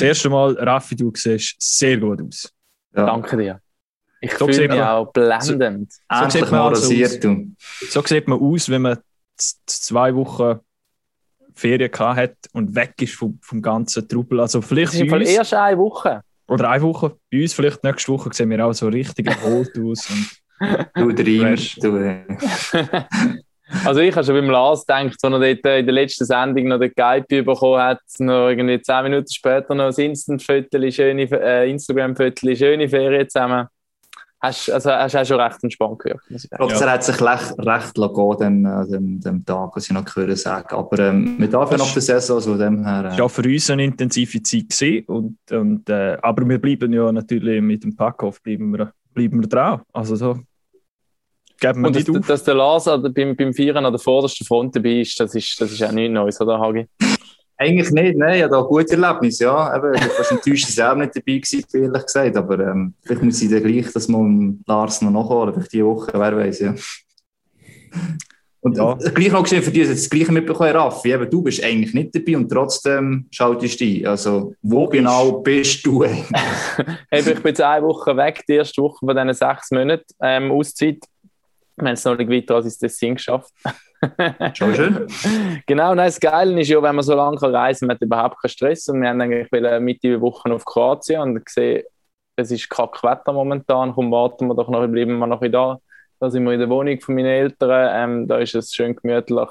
das erste Mal, Raffi, du siehst sehr gut aus. Ja. Danke dir. Ich so fühle mich auch blendend. So, so, sieht man also aus, so sieht man aus, wenn man zwei Wochen Ferien hat und weg ist vom, vom ganzen Trubel. Also vielleicht das uns, erst eine Woche. Oder eine Woche. Bei uns vielleicht nächste Woche sehen wir auch so richtig erholt aus. Und du dreamst, du. Also ich habe schon beim Lars gedacht, als er dort in der letzten Sendung noch den Guide bekommen hat, noch irgendwie zehn Minuten später noch ein Instant-Foto, schöne äh, Instagram-Foto, schöne Ferien zusammen. Hast, also, hast du auch schon recht entspannt gehört. Trotzdem ja. hat sich recht, recht gehen, an dem, dem Tag, was ich noch gehört sagen. Aber ähm, wir dürfen noch der Saison, so dem her. Äh. Ja, für uns eine intensive Zeit gewesen. Und, und, äh, aber wir bleiben ja natürlich mit dem Packoff bleiben wir, bleiben wir dran. Also so geben wir und nicht dass, auf. dass der Lars beim, beim Vieren an der vordersten Front dabei ist, das ist, das ist auch nichts Neues, oder Hagi? Eigentlich nicht, nein, ich hatte auch gute Erlebnisse, ja. Eben, ich war enttäuscht, dass er nicht dabei war, ehrlich gesagt. Aber ähm, vielleicht muss ich dann gleich, dass man Lars noch nachholen, vielleicht diese Woche, wer weiß, ja. Und ja. gleich noch gesehen, für dich das Gleiche mitbekommen, Raffi, eben, du bist eigentlich nicht dabei und trotzdem schaltest du ein. Also, wo bist genau bist du eben, ich bin jetzt eine Woche weg, die erste Woche von diesen sechs Monaten ähm, Auszeit. Wir haben es noch nicht weiter als ins Dessin geschafft. Schon schön. genau, nein, das Geile ist ja, wenn man so lange reisen kann, man hat überhaupt keinen Stress. Und wir haben eigentlich Mitte der Woche auf Kroatien und gesehen, es ist kack Wetter momentan, komm, warten wir doch noch, bleiben wir noch da. Da sind wir in der Wohnung von meinen Eltern, ähm, da ist es schön gemütlich.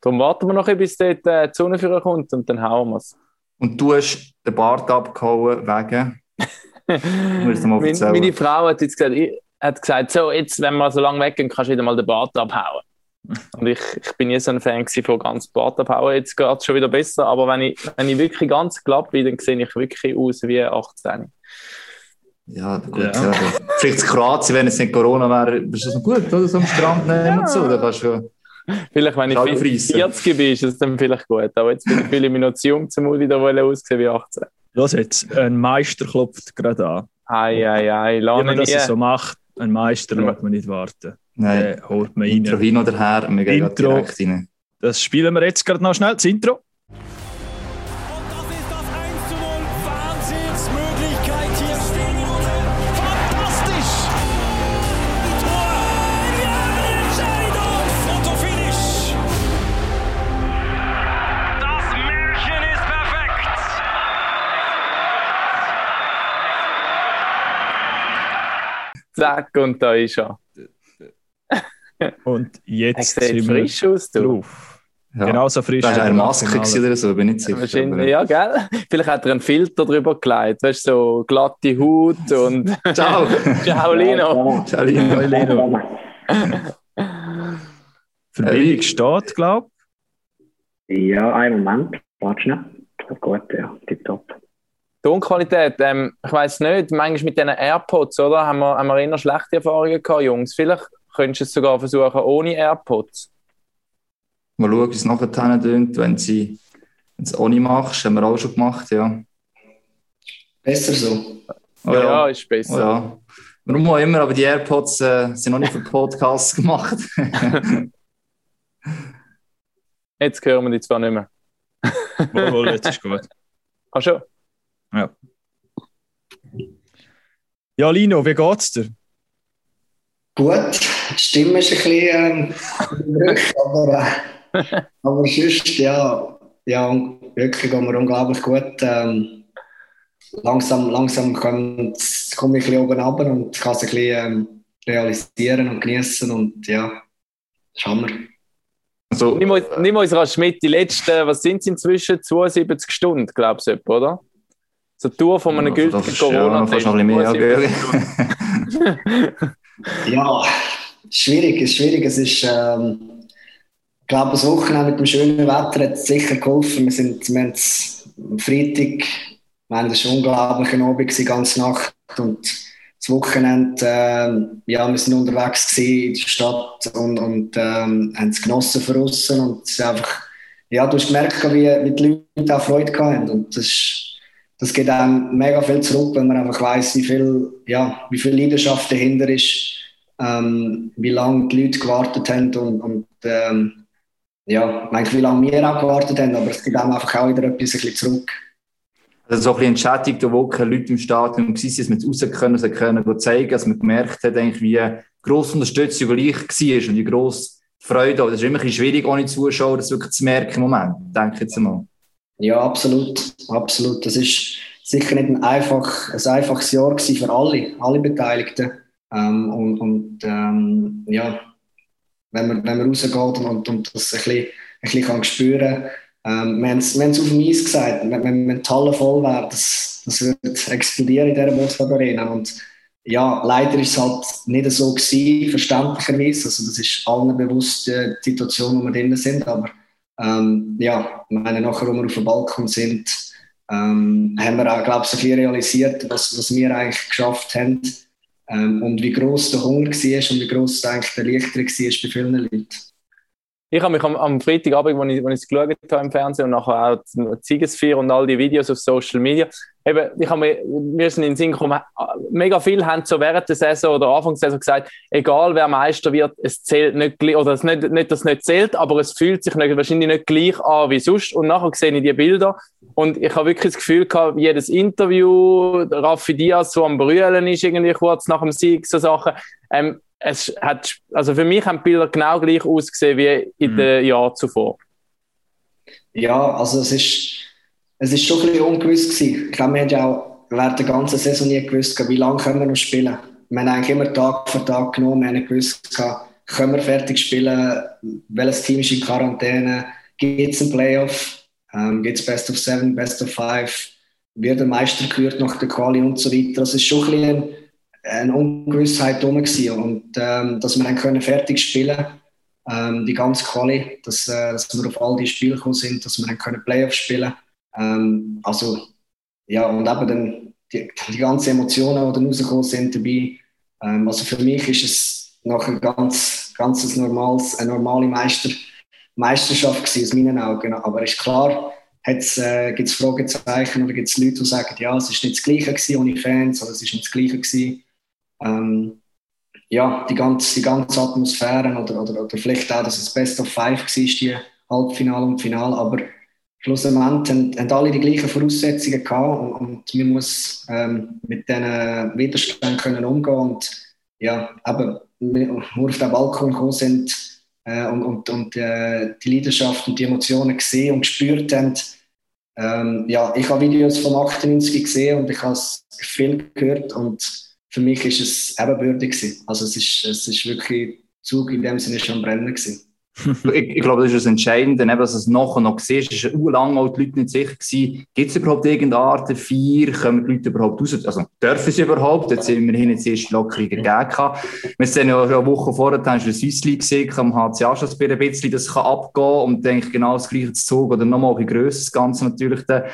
Darum warten wir noch, bis dort äh, die Sonne für kommt und dann hauen wir es. Und du hast den Bart abgehauen wegen? meine, meine Frau hat jetzt gesagt, ich, hat gesagt, so, jetzt, wenn wir so lange weggehen, kannst du wieder mal den Bart abhauen. Und ich, ich bin nie so ein Fan von ganz Bart abhauen. Jetzt geht es schon wieder besser, aber wenn ich, wenn ich wirklich ganz glatt bin, dann sehe ich wirklich aus wie 18. Ja, gut. Ja. Ja. Vielleicht in Kroatien, wenn es nicht Corona wäre, ist das noch gut, oder? So am Strand nehmen und so. Da kannst du Vielleicht, wenn ich 40 bin, ist es dann vielleicht gut. Aber jetzt fühle ich mich noch zu jung, zum wieder aussehen wie 18. Los jetzt, ein Meister klopft gerade an. Ei, ei, ei. Wie man das so macht, ein Meister lässt man nicht warten. Nein, äh, holt man rein. Intro hin oder her, wir gehen Intro, direkt rein. Das spielen wir jetzt gerade noch schnell, das Intro. Zack, und da ist er. Und jetzt er sieht frisch aus, du. drauf. Ja. Genauso frisch. Das war eine Maske oder so, bin ich nicht sicher. Ja, gell? Vielleicht hat er einen Filter drüber gelegt, weißt du, so glatte Haut und. Ciao! Ciao, Lino! Ciao, Lino! Lino. Verbindung steht, glaube ich. Ja, einen Moment. Warte schnell. Gut, ja, tipptopp. Tonqualität, ähm, ich weiß nicht, manchmal mit diesen AirPods, oder? Haben wir, haben wir eher schlechte Erfahrungen gehabt, Jungs. Vielleicht könntest du es sogar versuchen ohne AirPods. Mal schauen, wie es nachher tönt, wenn sie es ohne machst. Haben wir auch schon gemacht, ja. Besser so. Oh, ja, ja, ist besser. Oh, ja. Warum auch immer, aber die AirPods äh, sind noch nicht für Podcasts gemacht. jetzt hören wir die zwar nicht mehr. Wohl, jetzt ist gut. Ach schon? Ja. Ja, Lino, wie geht's dir? Gut, die Stimme ist ein bisschen ähm, aber, äh, aber sonst, ja, ja, wirklich gehen wir unglaublich gut. Ähm, langsam langsam komme ich ein bisschen oben runter und kann es ein bisschen ähm, realisieren und genießen und ja, das haben wir. Also, nimm, nimm uns rasch mit, die letzten, was sind es inzwischen? 72 Stunden, glaubst du, oder? So eine Tour von einem ja, gültigen Corona-Test. Ja, fast noch ein bisschen mehr, Ja, schwierig, ist schwierig. Es ist, ähm, ich glaube, das Wochenende mit dem schönen Wetter hat sicher geholfen. Wir sind wir am Freitag, wir haben eine unglaubliche Abend, die ganze Nacht. Und das Wochenende, äh, ja, wir sind unterwegs in der Stadt und, und ähm, haben es genossen uns. Und es ist einfach, ja, du hast gemerkt, wie, wie die Leute auch Freude hatten. Und das ist, das geht einem mega viel zurück, wenn man einfach weiß, wie viel, ja, wie viel Leidenschaft dahinter ist, ähm, wie lange die Leute gewartet haben und, und ähm, ja, ich wie lange wir auch gewartet haben, aber es geht einem einfach auch wieder etwas ein zurück. Also so ein bisschen entschädigt, wo keine Leute im Stadion waren, dass wir raus können, sie können zeigen, dass man gemerkt hat, eigentlich, wie grosse Unterstützung gleich war und wie grosse Freude. Das ist immer ein bisschen schwierig, ohne Zuschauer das wirklich zu merken im Moment, denke ich jetzt mal. Ja, absolut, absolut. Das ist sicher nicht ein, einfach, ein einfaches Jahr für alle, alle Beteiligten. Ähm, und und ähm, ja, wenn man, wenn man rausgeht und, und das ein bisschen, ein bisschen kann spüren ähm, wir haben es auf dem Eis gesagt, wenn, wenn die Halle voll wäre, das, das würde explodieren in dieser Mozart Arena. Und ja, leider ist es halt nicht so gewesen, verständlicherweise. Also das ist allen bewusst, äh, die Situation, wo wir drin sind. Aber ähm, ja, meine, nachher, als wir auf dem Balkon sind, ähm, haben wir auch, glaube ich, ein bisschen realisiert, was, was wir eigentlich geschafft haben ähm, und wie groß der Hunger war und wie groß eigentlich der Erleichterung war bei vielen Leuten. Ich habe mich am, am Freitagabend, als ich es geschaut habe im Fernsehen und nachher auch die Siegesfeier und all die Videos auf Social Media, eben, ich habe mir, wir sind in den Sinn gekommen, mega viel haben so während der Saison oder Anfang der Saison gesagt, egal wer Meister wird, es zählt nicht, oder es nicht, nicht, dass es nicht zählt, aber es fühlt sich nicht, wahrscheinlich nicht gleich an wie sonst. Und nachher sehe ich die Bilder und ich habe wirklich das Gefühl gehabt, jedes Interview, Raffi Diaz so am Brüllen ist irgendwie kurz nach dem Sieg, so Sachen, ähm, es hat, also für mich haben die Bilder genau gleich ausgesehen wie in mhm. den Jahren zuvor. Ja, also es ist, es ist schon ein bisschen ungewiss gewesen. Ich glaube, wir haben ja auch während der ganzen Saison nie gewusst, wie lange können wir noch spielen. Wir haben eigentlich immer Tag für Tag genommen, wir haben gewusst, können wir fertig spielen, welches Team ist in Quarantäne, gibt es einen Playoff, ähm, gibt es Best of Seven, Best of Five, wird der Meister gehört nach der Quali und so weiter. Das ist schon ein bisschen eine Ungewissheit drum und ähm, dass wir dann können fertig spielen ähm, die ganze Quali, dass, äh, dass wir auf all die Spiele gekommen sind, dass wir dann können Playoffs spielen ähm, also ja und eben dann die, die ganzen Emotionen, die dann rausgekommen sind dabei, ähm, also für mich ist es ein ganz, ganz normales, eine normale Meister, Meisterschaft gewesen, aus meinen Augen, aber ist klar, äh, gibt es Fragezeichen oder gibt es Leute, die sagen, ja, es ist nicht das Gleiche gewesen ohne Fans oder es ist nicht das Gleiche gewesen. Ähm, ja, die ganze, die ganze Atmosphäre oder, oder, oder vielleicht auch, dass es Best of Five war, die Halbfinale und Finale, aber schlussendlich haben, alle die gleichen Voraussetzungen gehabt und, und man muss ähm, mit diesen Widerständen können umgehen und ja, eben, wir auf den Balkon gekommen sind äh, und, und, und äh, die Leidenschaft und die Emotionen gesehen und gespürt haben, ähm, ja, ich habe Videos vom 98 gesehen und ich habe viel gehört und für mich ist es ebenbürtig gewesen. Also es ist, es ist wirklich Zug in dem Sinne schon am Brennen gewesen. ich, ich, glaube, das ist das Entscheidende, dass es nachher noch siehst. Es war lange auch die Leute nicht sicher gewesen, gibt es überhaupt irgendeine Art der Feier, kommen die Leute überhaupt raus, also dürfen sie überhaupt, jetzt sind wir hin jetzt erst Lockerungen gegeben. Wir sind ja schon eine Woche vorher, haben wir Swiss League gesehen, am HCA schon ein bisschen, das kann abgehen. Und denke genau das gleiche Zug oder nochmal ein das Ganze natürlich dann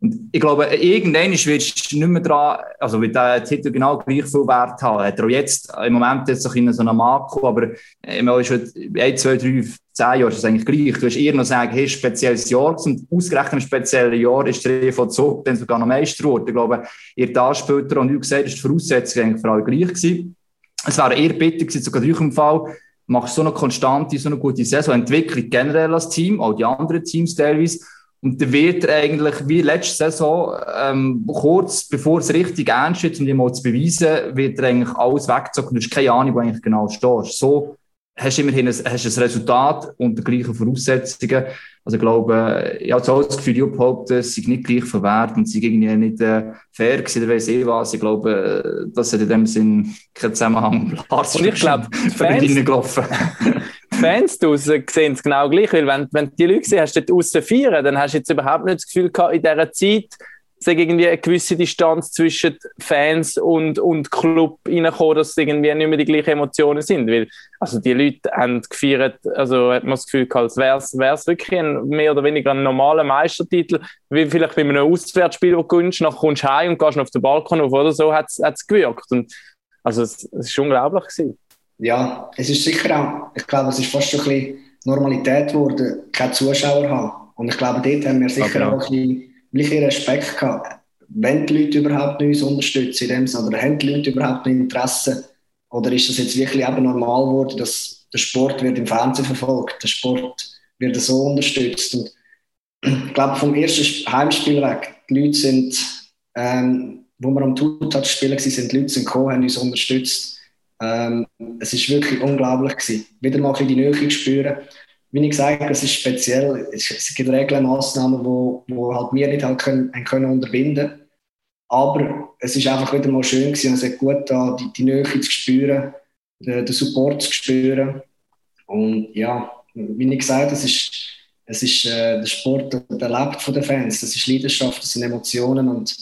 und ich glaube, irgendwann wirst du nicht mehr dran, also wird der Titel genau gleich viel Wert haben. Hat er auch jetzt, im Moment jetzt so in so einem Marco, aber immer schon ein, zwei, drei, zehn Jahre ist es eigentlich gleich. Du hast eher noch sagen, hey, spezielles Jahr, und ausgerechnet im speziellen Jahr ist der EV Zug dann sogar noch Meister geworden. Ich glaube, ihr da später und wie gesagt, ist die Voraussetzung eigentlich vor allem gleich gewesen. Es wäre eher bitter gewesen, sogar in eurem Fall, machst so eine konstante, so eine gute Saison, Entwicklung generell als Team, auch die anderen Teams teilweise, und dann wird er eigentlich wie letzte Saison, ähm, kurz bevor es richtig ernst ist, um ihm mal zu beweisen, wird er eigentlich alles weggezogen. Du hast keine Ahnung, wo eigentlich genau stehst. So hast du immerhin ein, hast ein Resultat unter gleichen Voraussetzungen. Also ich glaube, ich habe so das Gefühl, die behaupten, es sei nicht gleich verwehrt und sie irgendwie nicht äh, fair gewesen, oder weiss eh was. Ich glaube, das hat in dem Sinn keinen Zusammenhang. Und ich glaube, Fans, gelaufen. Fans draußen sehen es genau gleich, weil wenn, wenn die Leute sehen, hast dort draußen feiern, dann hast du jetzt überhaupt nicht das Gefühl gehabt, in dieser Zeit sei irgendwie eine gewisse Distanz zwischen Fans und, und Club reinkommen, dass es irgendwie nicht mehr die gleichen Emotionen sind. Weil, also die Leute haben gefeiert, also hat man das Gefühl gehabt, als wäre es wirklich ein, mehr oder weniger ein normaler Meistertitel, wie vielleicht bei einem Auswärtsspiel, gewinnst, nachher kommst du heim und gehst auf den Balkon auf oder so, hat es gewirkt. Und, also es, es unglaublich gewesen ja, es ist sicher auch, ich glaube, es ist fast schon ein bisschen Normalität geworden, keine Zuschauer haben. Und ich glaube, dort haben wir sicher okay. auch ein bisschen, Respekt gehabt. Wenn die Leute überhaupt uns unterstützen in dem Sinne, oder haben die Leute überhaupt ein Interesse? Oder ist das jetzt wirklich eben normal geworden, dass der Sport wird im Fernsehen verfolgt, der Sport wird so unterstützt? Und ich glaube, vom ersten Heimspiel weg die Leute sind, ähm, wo wir am Tooltouch spielen waren, sind die Leute sind gekommen, haben uns unterstützt. Ähm, es ist wirklich unglaublich gewesen. Wieder mal die Nähe spüren. Wie ich gesagt habe, es ist speziell. Es gibt Regeln, Massnahmen, wo, wo halt wir nicht halt können, können unterbinden. Aber es ist einfach wieder mal schön gewesen. Es hat gut da die, die Nähe zu spüren, den, den Support zu spüren. Und ja, wie ich gesagt es ist, es ist äh, der Sport, der lebt von den Fans. Das ist Leidenschaft, das sind Emotionen und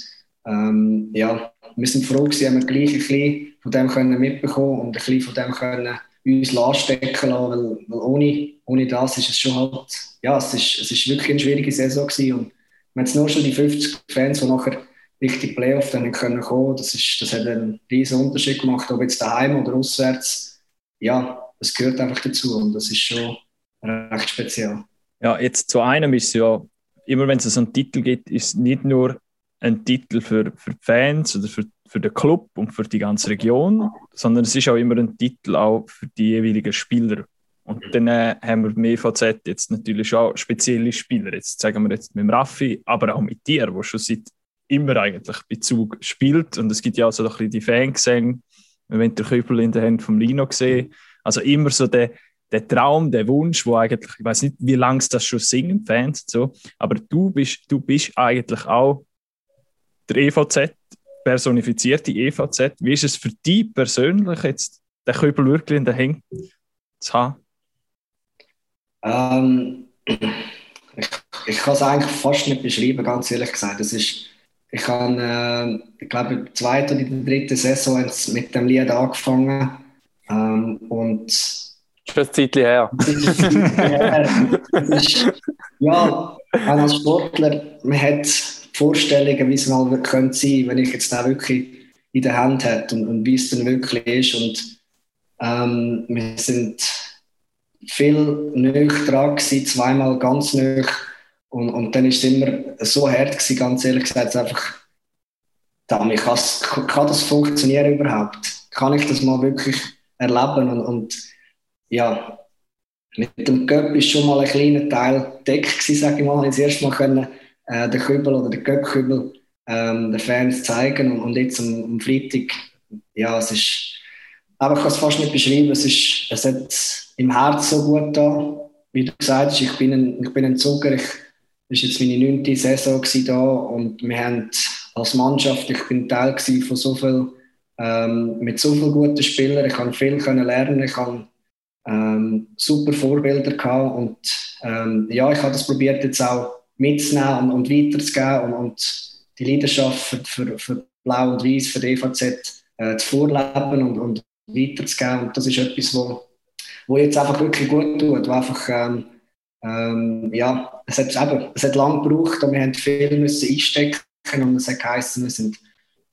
ähm, ja, wir sind froh haben wir gleich ein bisschen von dem können mitbekommen und ein bisschen von dem können uns anstecken lassen, weil, weil ohne, ohne das ist es schon halt, ja, es ist, es ist wirklich eine schwierige Saison gewesen und wenn es nur schon die 50 Fans, die nachher richtig Playoff dann können kommen, das ist, das hat einen riesen Unterschied gemacht, ob jetzt daheim oder auswärts, ja, das gehört einfach dazu und das ist schon recht speziell. Ja, jetzt zu einem ist ja, immer wenn es so einen Titel gibt, ist nicht nur ein Titel für, für die Fans oder für, für den Club und für die ganze Region, sondern es ist auch immer ein Titel auch für die jeweiligen Spieler. Und dann äh, haben wir mit EVZ jetzt natürlich auch spezielle Spieler. Jetzt sagen wir jetzt mit dem Raffi, aber auch mit dir, wo schon seit immer eigentlich Bezug spielt. Und es gibt ja auch so ein bisschen die Fangesänge. Haben den Kübel in der Hand vom Lino gesehen. Also immer so der, der Traum, der Wunsch, wo eigentlich, ich weiß nicht, wie lange das schon singen, Fans so, aber du bist, du bist eigentlich auch der EVZ, personifizierte EVZ. Wie ist es für dich persönlich jetzt, den Kübel wirklich in der Hand zu haben? Ähm, ich, ich kann es eigentlich fast nicht beschreiben, ganz ehrlich gesagt. Das ist, ich habe, äh, ich glaube, in der zweiten oder in der dritten Saison mit dem Lied angefangen. Ähm, und Schon ein Zeitchen her. ja, als Sportler, man hat Vorstellungen, wie es mal sein könnte wenn ich jetzt da wirklich in der Hand hätte und, und wie es dann wirklich ist. Und ähm, wir sind viel näher dran gewesen, zweimal ganz näher. Und, und dann ist es immer so hart gewesen, ganz ehrlich gesagt, einfach, damit kann, kann das funktionieren überhaupt? Kann ich das mal wirklich erleben? Und, und ja, mit dem Göpp ist schon mal ein kleiner Teil deckt gewesen, sage ich mal. Ich das erste Mal können, äh, den Kübel oder den Göpp-Kübel ähm, den Fans zeigen und, und jetzt am, am Freitag, ja, es ist, aber ich kann es fast nicht beschreiben, es ist, es hat im Herzen so gut da, wie du gesagt hast, ich bin ein, ich bin ein Zucker, ich, das war jetzt meine neunte Saison da und wir haben als Mannschaft, ich bin Teil von so viel, ähm, mit so vielen guten Spielern, ich kann viel können lernen, ich habe ähm, super Vorbilder gehabt und ähm, ja, ich habe das probiert jetzt auch mitzunehmen und, und weiterzugeben und, und die Leidenschaft für, für, für Blau und Weiß, für die EVZ äh, zu vorleben und, und weiterzugeben. Und das ist etwas, wo, wo jetzt einfach wirklich gut tut, wo einfach ähm, ähm, ja, es hat, eben, es hat lange gebraucht und wir haben viel müssen einstecken und es hat geheißen, wir sind,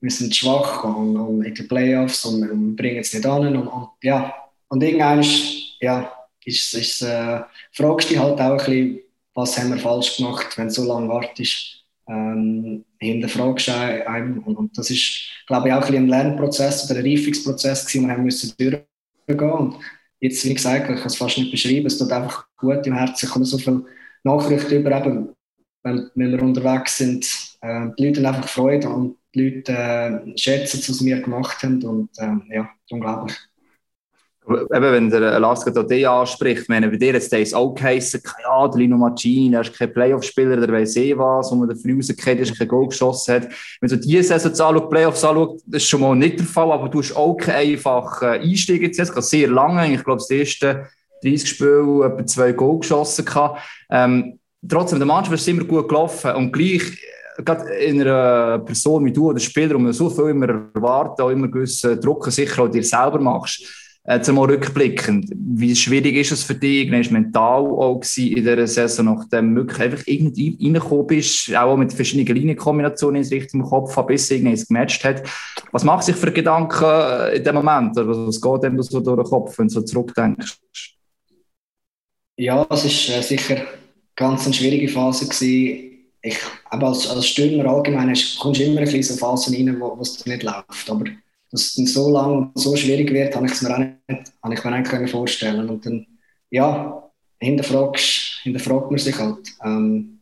wir sind schwach und, und in den Playoffs und wir bringen es nicht an und, und ja, und irgendwann ist, ja, ist, ist, äh, fragst du dich halt auch ein bisschen, was haben wir falsch gemacht, wenn du so lange wartest. Ähm, hinterfragst du einem. Und, und, das ist, glaube ich, auch ein, ein Lernprozess oder ein Reifungsprozess, den wir haben müssen durchgehen Und jetzt, wie gesagt, ich kann es fast nicht beschreiben, es tut einfach gut im Herzen, ich komme so viel Nachrichten über, eben, wenn, wenn wir unterwegs sind, äh, die Leute einfach Freude und die Leute äh, schätzen, was wir gemacht haben und äh, ja, unglaublich. Eben, wenn der Lars gerade anspricht, wenn bei dir jetzt das auch geheißen, ja, der Lino Macini, er ist kein Playoff-Spieler, der weiß eh was, wo man den früh rausgekehrt ist, kein Goal geschossen hat. Wenn du diese Saison anschaust, Playoffs anschaust, das ist schon mal nicht der Fall, aber du hast auch keinen einfachen Einstieg jetzt. Es geht sehr lange, ich glaube, das erste 30 Spiele etwa zwei Goal geschossen. Ähm, trotzdem, der Mannschaft ist immer gut gelaufen und gleich gerade in einer Person wie du oder Spieler, wo man so viel immer erwartet, auch immer gewissen Druck sicher auch dir selber machst. Jetzt einmal rückblickend, wie schwierig ist es für dich? Wie mental auch in dieser Saison, nachdem du wirklich einfach irgendwie reingekommen bist, auch mit verschiedenen Linienkombinationen ins richtige Kopf, bis es gematcht hat. Was macht sich für Gedanken in dem Moment? Oder was geht dem so durch den Kopf, wenn du so zurückdenkst? Ja, es war äh, sicher ganz eine schwierige Phase. Ich, aber als, als Stürmer allgemein kommst du immer in Phasen rein, wo, wo es nicht läuft. Aber dass es so lang und so schwierig wird, habe ich es mir auch nicht, habe ich mir nicht vorstellen Und dann, ja, hinterfragt, man sich halt. Ähm,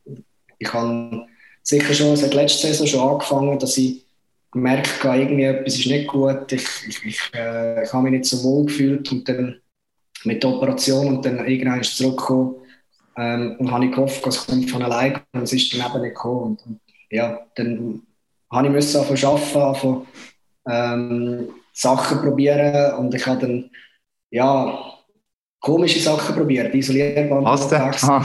ich habe sicher schon, es hat letzte Saison schon angefangen, dass ich gemerkt habe, irgendwie etwas ist nicht gut, ich, ich, ich, äh, ich habe mich nicht so wohl gefühlt und dann mit der Operation und dann irgendwann zurückgekommen ähm, und habe ich gehofft, es kommt von allein und es ist dann eben nicht gekommen. Und, und ja, dann habe ich müssen anfangen arbeiten, anfangen, ähm, Sachen probieren und ich habe dann ja, komische Sachen probiert, isolierbare Was denn? Ah.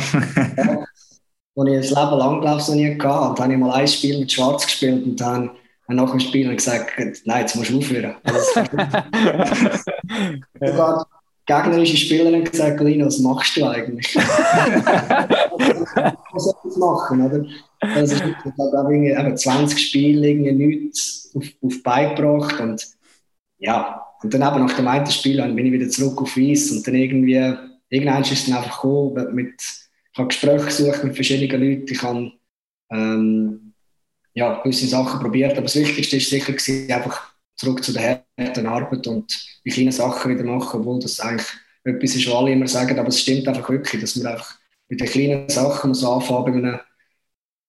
ja, wo ich ein Leben lang glaube ich noch nie gehabt und dann habe ich mal ein Spiel mit Schwarz gespielt und dann nach dem Spiel gesagt, nein, jetzt musst du aufhören. Also, gegnerische Spielerin gesagt, Lino, was machst du eigentlich? was soll ich machen, oder? Das ist ich habe irgendwie 20 Spiele irgendwie nichts auf, auf beigebracht und ja, und dann eben nach dem einen Spiel bin ich wieder zurück auf Eis und dann irgendwie, irgendwann ist es dann einfach gekommen, mit, ich habe Gespräche gesucht mit verschiedenen Leuten, ich habe ähm, ja, gewisse Sachen probiert, aber das Wichtigste war sicher gewesen, einfach zurück zu der harten Arbeit und die kleinen Sachen wieder machen, obwohl das eigentlich etwas ist, was alle immer sagen, aber es stimmt einfach wirklich, dass man einfach mit den kleinen Sachen muss anfangen einem,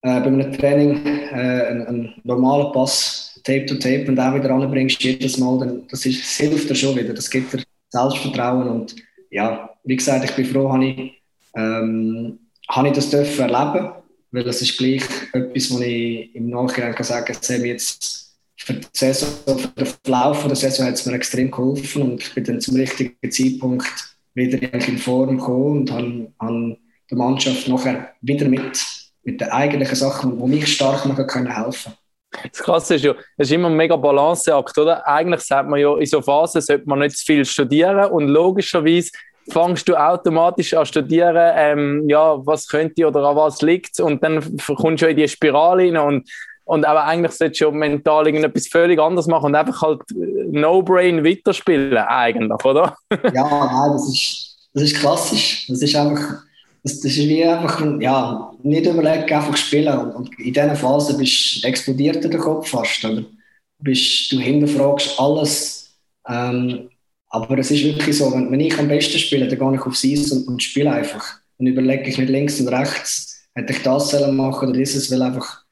äh, bei einem Training, äh, einen, einen normalen Pass, Tape to Tape, und auch wieder anbringst jedes Mal, dann, das, ist, das hilft dir schon wieder, das gibt dir Selbstvertrauen und ja, wie gesagt, ich bin froh, habe ich, ähm, habe ich das dürfen erleben, weil das ist gleich etwas, wo ich im Nachhinein kann sagen kann, jetzt für, die Saison, für den Verlauf der Saison hat es mir extrem geholfen und ich bin dann zum richtigen Zeitpunkt wieder in Form gekommen und habe, habe der Mannschaft nachher wieder mit, mit den eigentlichen Sachen, die mich stark machen können, helfen das Krasse ist ja, es ist immer ein mega Balanceakt, oder? Eigentlich sagt man ja, in so Phasen sollte man nicht zu viel studieren und logischerweise fängst du automatisch an studieren, ähm, ja, was könnte oder an was liegt und dann kommst du in die Spirale rein und und aber eigentlich solltest du mental irgendetwas völlig anderes machen und einfach halt No-Brain weiterspielen, eigentlich, oder? ja, nein, das ist, das ist klassisch. Das ist einfach, das, das ist wie einfach, ja, nicht überlegen, einfach spielen. Und, in dieser Phase bist, explodiert der Kopf fast, oder? Bist, du hinterfragst alles. Ähm, aber es ist wirklich so, wenn, wenn ich am besten spiele, dann gehe ich aufs Eis und, und spiele einfach. Dann überlege ich nicht links und rechts, hätte ich das machen oder dieses, weil einfach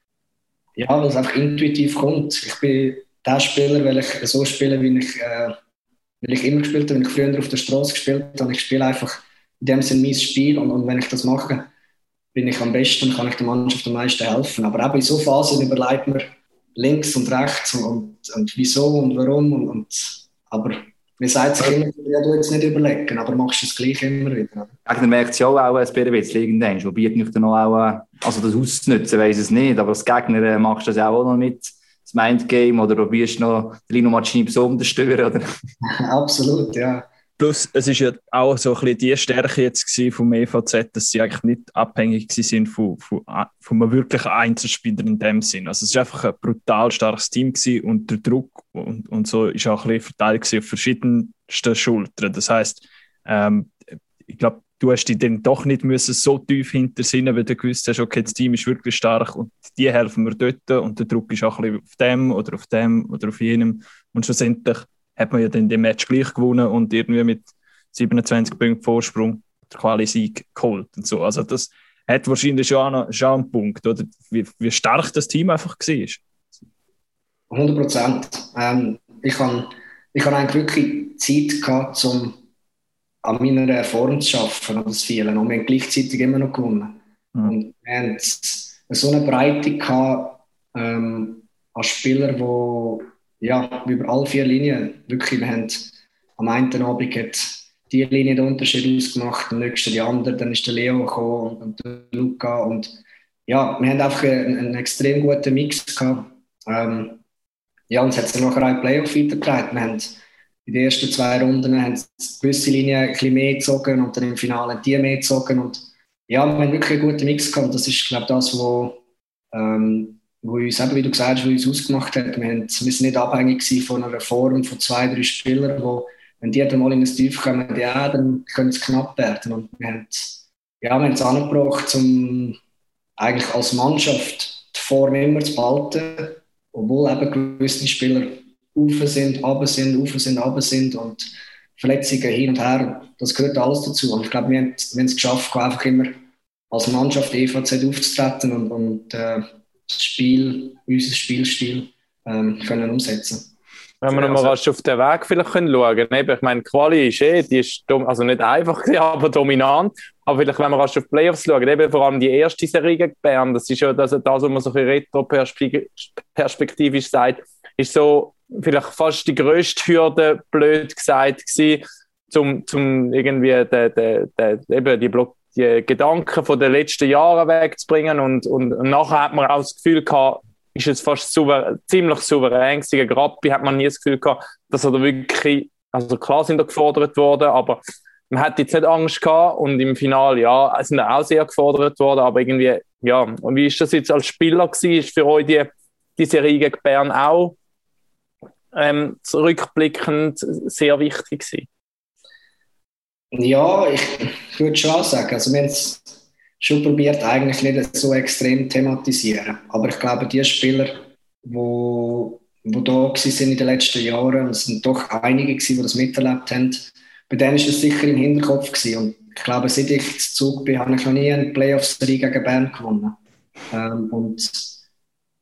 ja, weil es einfach intuitiv kommt. Ich bin der Spieler, weil ich so spiele, wie ich, äh, weil ich immer gespielt habe, wenn ich früher auf der Straße gespielt habe. Ich spiele einfach in dem Sinne mein Spiel und, und wenn ich das mache, bin ich am besten und kann ich der Mannschaft am meisten helfen. Aber eben in so Phasen überlegt man links und rechts und, und, und wieso und warum. Und, und, aber man sagt sich immer, ja, du jetzt nicht überlegen, aber machst es gleich immer wieder. Gegner merkt es ja auch ein bisschen irgendwann, probiert nicht noch auch, also das auszunutzen, weiß es nicht, aber als Gegner äh, machst du das auch noch mit, das Mindgame, oder probierst du noch Lino Macini besonders stören, oder? Absolut, ja. Plus, es ist ja auch so ein bisschen die Stärke jetzt vom EVZ, dass sie eigentlich nicht abhängig sind von, von, von einem wirklichen Einzelspieler in dem Sinn. Also es ist einfach ein brutal starkes Team und der Druck und, und so ist auch ein bisschen verteilt auf verschiedensten Schultern. Das heißt, ähm, ich glaube, du hast dich dann doch nicht müssen so tief hintersinnen, weil du gewusst hast, okay, das Team ist wirklich stark und die helfen mir dort und der Druck ist auch ein bisschen auf dem oder auf dem oder auf jenem und schlussendlich hat man ja dann den Match gleich gewonnen und irgendwie mit 27 Punkten Vorsprung der Quali-Sieg geholt und so. Also das hat wahrscheinlich schon, einen, schon einen Punkt, oder? Wie, wie stark das Team einfach war. 100 Prozent. Ähm, ich habe ich hab eigentlich wirklich Zeit gehabt, um an meiner Form zu arbeiten, das Vielen. Und wir haben gleichzeitig immer noch gewonnen. Mhm. Und wir haben so eine Breite gehabt, ähm, als Spieler, die ja, über alle vier Linien. Wirklich, wir haben am einen Abend hat die Linie den Unterschied ausgemacht, am nächsten die andere, dann ist der Leo gekommen und der Luca und ja, wir haben einfach einen, einen extrem guten Mix gehabt. Ähm, ja, und es hat sich nachher auch Playoff weitergetragen. Wir haben in den ersten zwei Runden haben gewisse Linien ein bisschen mehr gezogen und dann im Finale die mehr gezogen und ja, wir haben wirklich einen guten Mix gehabt. Das ist, glaube ich, das, was wo uns, eben, wie du gesagt hast, wo uns ausgemacht hat. Wir, haben, wir sind nicht abhängig von einer Form von zwei, drei Spielern, wo, wenn die dann mal in das Tief kommen, ja, dann können es knapp werden. Und wir haben, ja, wir haben es angebracht, um eigentlich als Mannschaft die Form immer zu behalten, obwohl eben gewisse Spieler auf sind, ab sind, auf sind, ab sind und Verletzungen hin und her, das gehört alles dazu. Und ich glaube, wir haben, wir haben es geschafft, einfach immer als Mannschaft EVZ aufzutreten und, und äh, Spiel, unser Spielstil ähm, können umsetzen wenn wir nochmal also, auf den Weg vielleicht können schauen können. Ich meine, Quali ist eh, die ist also nicht einfach, aber dominant. Aber vielleicht, wenn wir auf Playoffs schauen, eben vor allem die erste Serie gegen Bern, das ist ja das, das was man so ein retro-perspektivisch sagt, ist so vielleicht fast die grösste Hürde, blöd gesagt, gewesen, zum, zum irgendwie de, de, de, eben die, Block, die Gedanken von den letzten Jahren wegzubringen und, und, nachher hat man auch das Gefühl gehabt, ist es fast souverän, ziemlich souverän gewesen. Grappi hat man nie das Gefühl gehabt, dass er da wirklich, also klar sind da gefordert worden, aber man hat jetzt nicht Angst gehabt und im Finale, ja, sind auch sehr gefordert worden, aber irgendwie, ja, und wie ist das jetzt als Spieler gewesen? Ist für euch die, die Serie gegen Bern auch ähm, zurückblickend sehr wichtig gewesen? Ja, ich, würde schon sagen, also wir haben es schon probiert, eigentlich nicht so extrem thematisieren. Aber ich glaube, die Spieler, wo da sind in den letzten Jahren, es sind doch einige gewesen, die das miterlebt haben, bei denen ist es sicher im Hinterkopf gewesen. Und ich glaube, seit ich zu Zug bin, habe ich noch nie eine Playoff-Serie gegen Bern gewonnen. Ähm, und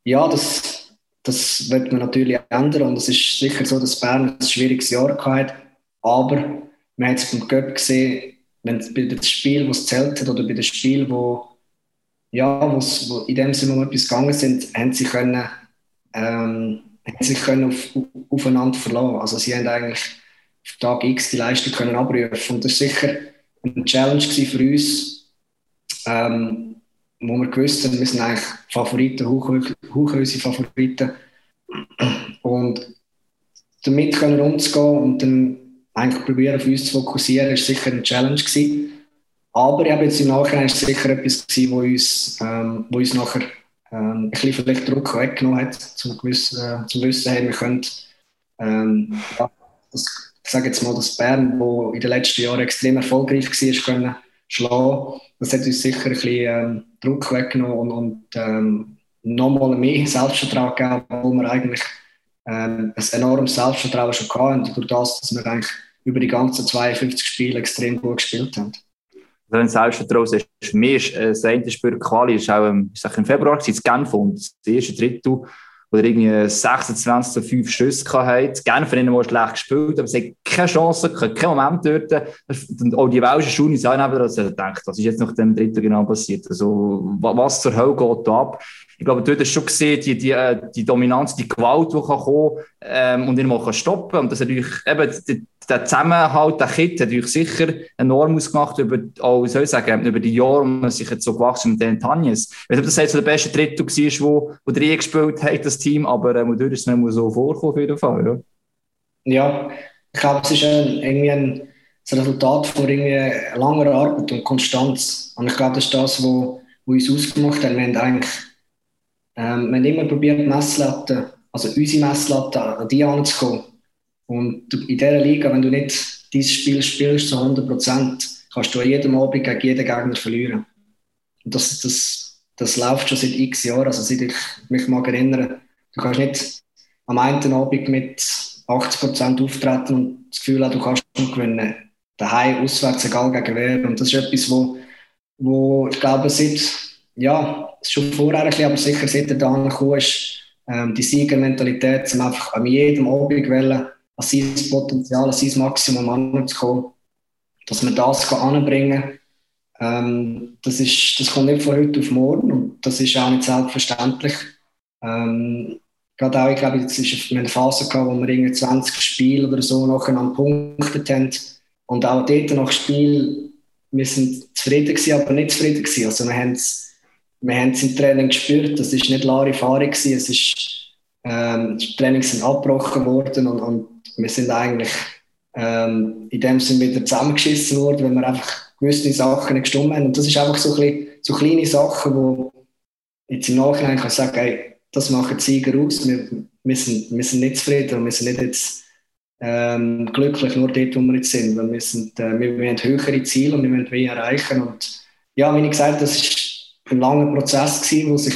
ja, das, das wird man natürlich ändern. Und es ist sicher so, dass Bern ein schwieriges Jahr hatte. Aber man hat es beim Göpp gesehen, wenn bei dem Spiel, was zählt hat, oder bei dem Spiel, wo, ja, wo in dem Sinne etwas gegangen sind, haben sie können, ähm, haben sich können auf, aufeinander verlassen. Also sie haben eigentlich auf Tag X die Leistung können abrufen. Und das war sicher eine Challenge für uns, ähm, wo wir gewusst haben, wir sind eigentlich Favoriten, unsere Favoriten. Und damit können umzugehen und dann eigentlich probieren, auf uns zu fokussieren, war sicher eine Challenge. Gewesen. Aber eben jetzt im Nachhinein ist sicher etwas wo uns, ähm, uns nachher ähm, ein bisschen vielleicht Druck weggenommen hat, zum, gewissen, äh, zum Wissen, hey, wir können, ähm, das, ich sage jetzt mal, das Bern, wo in den letzten Jahren extrem erfolgreich war, können schlagen. Das hat uns sicher ein bisschen ähm, Druck weggenommen und, und ähm, nochmal mehr Selbstvertrauen gegeben, wo wir eigentlich ähm, ein enormes Selbstvertrauen schon hatten, durch das, dass wir eigentlich über die ganzen 52 Spiele extrem gut gespielt haben. Wenn Selbstvertrauen ist, für mich ist äh, das eine Spiel Quali ist auch im, ich im Februar in Genf und das erste Drittel, wo er irgendwie 26 zu 5 Schüsse hatte. Genf hat immer schlecht gespielt, aber sie hat keine Chance, keinen Moment dort. Und auch die welschen Schuhe sind auch also gedacht, was ist jetzt nach dem Drittel genau passiert? Also, was zur Hölle geht da ab? Ich glaube, dort hast du schon gesehen, die, die, äh, die Dominanz, die Gewalt, die kann kommen ähm, und ihn mal stoppen Und das natürlich, eben, der Zusammenhalt, der Kit, hat natürlich sicher enorm ausgemacht über, auch, soll ich sagen, über die Jahre, wo man sich jetzt so gewachsen mit den Tanjes. Ich weiß nicht, ob das jetzt so der beste Drittel war, wo, wo der gespielt hat, das Team, aber ähm, dort ist es nicht so vorkommen, auf jeden Fall. Ja, ja ich glaube, es ist ein, irgendwie ein, das Resultat von irgendwie langer Arbeit und Konstanz. Und ich glaube, das ist das, was uns ausgemacht hat. Wir haben eigentlich ähm, wir haben immer probiert, Messlatten, also unsere Messlatten an die anzukommen. Und in dieser Liga, wenn du nicht dieses Spiel spielst zu 100 Prozent, kannst du an jedem Abend gegen jeden Gegner verlieren. Und das, das, das läuft schon seit x Jahren, also seit ich mich mag erinnern. Du kannst nicht am einen Abend mit 80 Prozent auftreten und das Gefühl haben, du kannst gewinnen. Daheim, auswärts, egal gegen wer. Und das ist etwas, wo, wo ich glaube, seit ja, schon vorher ein bisschen, aber sicher seit er da gekommen ist, ähm, die Siegermentalität, um einfach an jedem Abend wollen, an sein Potenzial, an sein Maximum anzukommen, dass man das anbringen. Ähm, das, ist, das kommt nicht von heute auf morgen und das ist auch nicht selbstverständlich. Ähm, gerade auch, ich glaube, jetzt ist eine Phase gehabt, wo wir irgendwie 20 Spiele oder so nachher an Punkten haben und auch dort nach Spiel, wir sind zufrieden gewesen, aber nicht zufrieden gewesen. Also wir haben es wir haben es im Training gespürt, das ist nicht Larifari gewesen, es ist, ähm, die Trainings sind abgebrochen worden und, und wir sind eigentlich ähm, in dem Sinne wieder zusammengeschissen worden, weil wir einfach gewisse Sachen nicht gestimmt haben. Und das ist einfach so, ein so kleine Sachen, wo jetzt im Nachhinein kann ich sagen, hey, das machen die Sieger aus, wir, wir, sind, wir sind nicht zufrieden und wir sind nicht jetzt ähm, glücklich nur dort, wo wir jetzt sind, weil wir, sind, äh, wir, wir haben höhere Ziele und wir wollen mehr erreichen. Und ja, wie ich gesagt das ist ein langer Prozess gewesen, der sich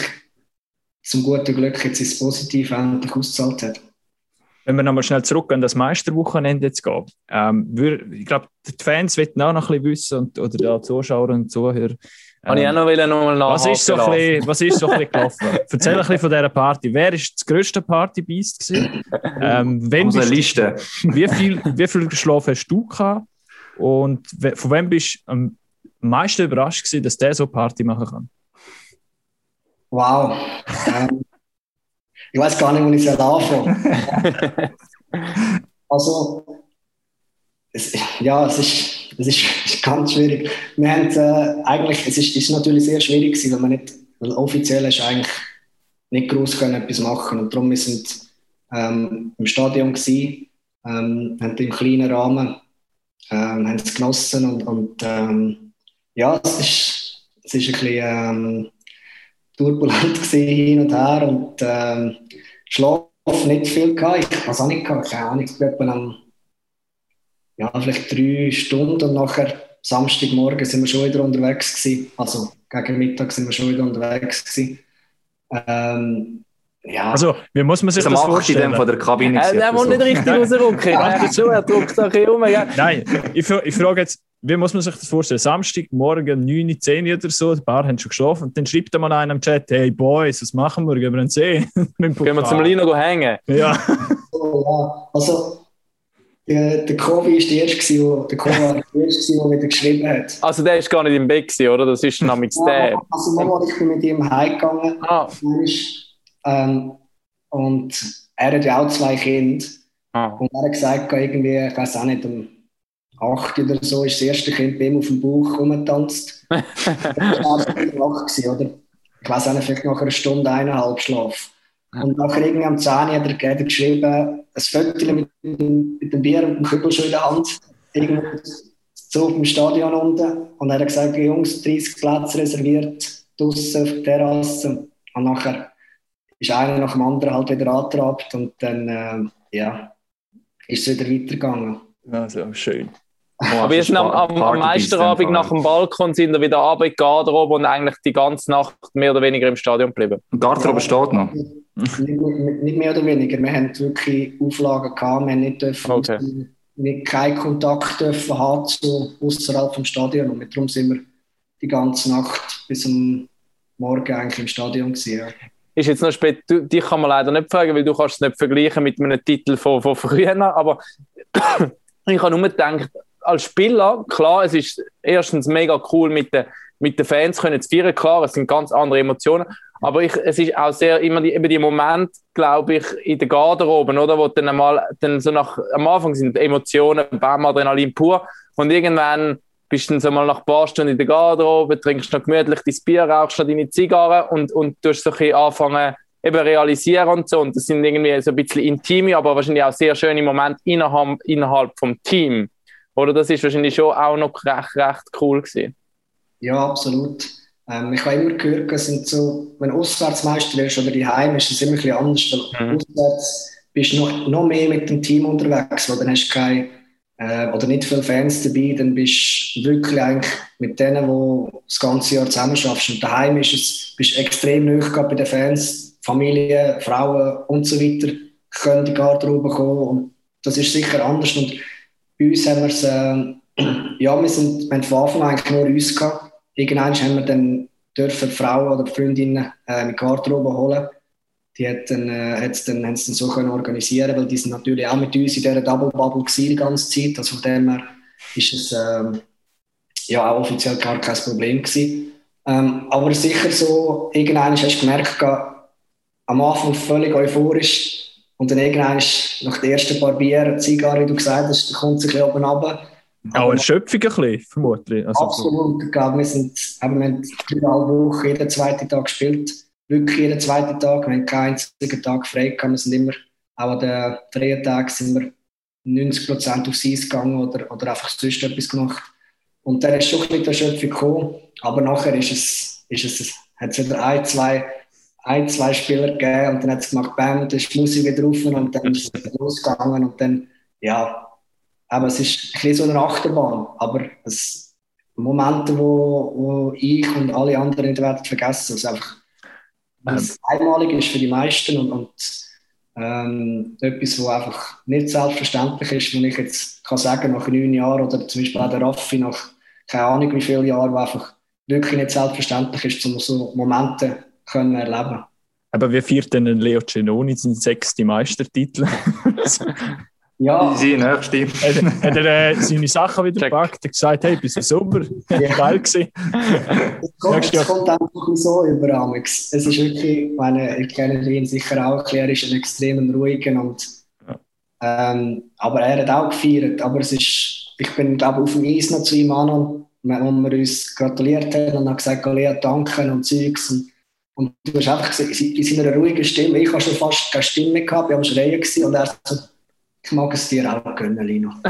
zum guten Glück jetzt ins Positive endlich ausgezahlt hat. Wenn wir nochmal schnell zurück an das Meisterwochenende jetzt gehen, ähm, wir, ich glaube, die Fans wollen auch noch ein bisschen wissen, und, oder die Zuschauer und Zuhörer, Habe ich auch noch wollen, noch mal was ist, so ein bisschen, was ist so ein bisschen gelaufen? Erzähl ein bisschen von dieser Party. Wer ist das grösste Partybeast gewesen? Ähm, wenn Unsere bist du, Liste. wie, viel, wie viel Schlaf hast du gehabt? Und von wem bist du am meisten überrascht gewesen, dass der so Party machen kann? Wow. Ähm, ich weiß gar nicht, wo ich soll anfangen Also, es, ja, es ist, es ist, es ist ganz schwierig. Wir haben äh, eigentlich, es ist, ist natürlich sehr schwierig gewesen, weil man nicht, weil offiziell ist eigentlich nicht groß können etwas machen und darum wir sind ähm, im Stadion gewesen, ähm, haben im kleinen Rahmen, ähm, haben es genossen und, und ähm, ja, es ist, es ist ein bisschen ähm, turbulent gewesen, hin und her und ähm, Schlaf nicht viel gehabt. Ich weiß auch nicht gehabt, keine Ahnung, ich etwa am ja, vielleicht drei Stunden und nachher Samstagmorgen sind wir schon wieder unterwegs gewesen. Also gegen Mittag sind wir schon wieder unterwegs gewesen. Ähm, ja, Also, wie muss man sich Das das vorstellen? von der Kabine. Äh, der muss nicht so. richtig rausrücken. Er er drückt da ein bisschen rum. gell? Nein, ich, ich frage jetzt, wie muss man sich das vorstellen? Samstagmorgen 9, 10 oder so, ein paar haben schon geschlafen und dann schreibt mal einer im Chat, hey Boys, was machen wir? Gehen wir einen See? Gehen wir Pokal. zum Lino hängen. Ja, so, ja. Also, der, der Kovi ist der Erste, wo- der Kovi war der Erste, der wieder geschrieben hat. Also der ist gar nicht im Bett, gewesen, oder? Das ist nämlich der. Ja, also, mal, ich bin mit ihm heimgegangen. Ah, ähm, und er hat ja auch zwei Kinder. ah. Und er hat gesagt, irgendwie, ich weiß auch nicht, um 8 oder so ist das erste Kind bei ihm auf dem Bauch rumgetanzt. das war gewesen, oder? Ich weiß auch nicht, vielleicht nach einer Stunde, eineinhalb Schlaf. Und nachher irgendwie am 10 Uhr hat er, hat er geschrieben, ein Viertel mit, dem- mit dem Bier und dem Kübel schon in der Hand, irgendwo so auf dem Stadion unten. Und er hat gesagt, Jungs, 30 Plätze reserviert, draußen auf der Terrasse. Und nachher ist einer nach dem anderen halt wieder angetrabt und dann, ähm, ja, ist es wieder weitergegangen. also schön. Aber erst am, am, am Meisterabend nach dem Balkon sind wir wieder runter Garderobe und eigentlich die ganze Nacht mehr oder weniger im Stadion geblieben. Garderobe steht noch. Nicht, nicht, nicht mehr oder weniger. Wir haben wirklich Auflagen gehabt. Wir haben nicht, dürfen, Okay. nicht keinen Kontakt dürfen haben zu außerhalb vom Stadion. Und darum sind wir die ganze Nacht bis am Morgen eigentlich im Stadion gewesen. Ja. Ist jetzt noch spät, du, dich kann man leider nicht fragen, weil du kannst es nicht vergleichen mit einem Titel von, von früher. Aber ich habe nur gedacht, als Spieler, klar, es ist erstens mega cool mit den, mit den Fans können zu feiern, klar, es sind ganz andere Emotionen. Aber ich, es ist auch sehr immer die, eben die Moment, glaube ich, in der Garderobe, oder, wo dann einmal, dann so nach, am Anfang sind Emotionen, Bam, Adrenalin pur und irgendwann bist du dann so mal nach ein paar Stunden in der Garderobe, trinkst noch gemütlich dein Bier, rauchst noch deine Zigarre und, und tust so ein bisschen anfangen, eben realisieren und so. Und das sind irgendwie so ein bisschen intime, aber wahrscheinlich auch sehr schöne Momente innerhalb, innerhalb vom Team. Oder das ist wahrscheinlich schon auch noch recht, recht cool gewesen. Ja, absolut. Ähm, ich habe immer gehört, es sind so, wenn du Auswärtsmeister ist oder die Heim, ist es immer ein bisschen anders. Mhm. Auswärts bist du noch, noch mehr mit dem Team unterwegs, weil dann hast du keine, äh, oder nicht viele Fans dabei, dann bist du wirklich eigentlich mit denen, die das ganze Jahr zusammen schaffst. Und daheim ist es, bist du extrem gehabt bei den Fans, Familie, Frauen und so weiter, können die Garderobe kommen und das ist sicher anders. Und bei uns haben wir es, äh, ja, wir, sind, wir haben von Anfang an eigentlich nur uns gehabt. Irgendwann haben wir dann dürfen Frauen oder Freundinnen äh, die Garderobe holen. Die dann, äh, es dann so können organisieren, weil die sind natürlich auch mit uns in dieser Double Bubble gewesen, die ganze Zeit. Also von dem her ist es ähm, ja auch offiziell gar kein Problem gewesen. Ähm, aber sicher so, irgendwann hast du gemerkt, am Anfang völlig euphorisch und dann irgendwann nach den ersten paar Bier, Zigarre, wie du gesagt hast, kommt es ein bisschen oben runter. Auch Erschöpfung ein bisschen, vermutlich. Also, Absolut. Ich glaube, wir sind wir haben dreieinhalb Wochen jeden zweiten Tag gespielt. Wirklich jeden zweiten Tag. Wir haben keinen einzigen Tag frei gehabt. Wir sind immer, auch an den freien Tagen sind wir 90 Prozent aufs Eis gegangen oder, oder einfach sonst etwas gemacht. Und dann ist schon ein bisschen die Erschöpfung gekommen. Aber nachher ist es, ist es, hat es wieder ein, zwei, ein, zwei Spieler gegeben und dann hat es gemacht, bam, dann ist die Musik wieder rauf und dann ist es losgegangen und dann, ja, aber es ist ein bisschen so eine Achterbahn. Aber es Momente, wo, wo ich und alle anderen nicht werden vergessen. Also einfach, weil es einmalig ist für die meisten und, und ähm, etwas, was einfach nicht selbstverständlich ist, wenn ich jetzt kann sagen, nach neun Jahren oder zum Beispiel auch der Raffi nach keine Ahnung wie vielen Jahren, wo einfach wirklich nicht selbstverständlich ist, um so Momente können erleben. Aber feiert denn Leo Cenoni seinen sechsten Meistertitel? ja. Sie nächste. Hat, hat er äh, seine Sachen wieder gepackt und gesagt, hey, bist du super? Ja. Geil gewesen. Es kommt, es kommt einfach so über Amix. Es ist wirklich, meine, ich kenne ihn sicher auch, er ist ein extrem ruhiger und ähm, aber er hat auch gefeiert. Aber es ist, ich bin, glaube auf dem Eis noch zu ihm an, wo wir uns gratuliert haben und haben gesagt, Lea, danke und Zeugs. Und, und du hast einfach gesehen, in seiner ruhigen Stimme, ich habe schon fast keine Stimme gehabt, ich habe schreien gewesen, und er so, ich mag es dir auch gönnen, Lino.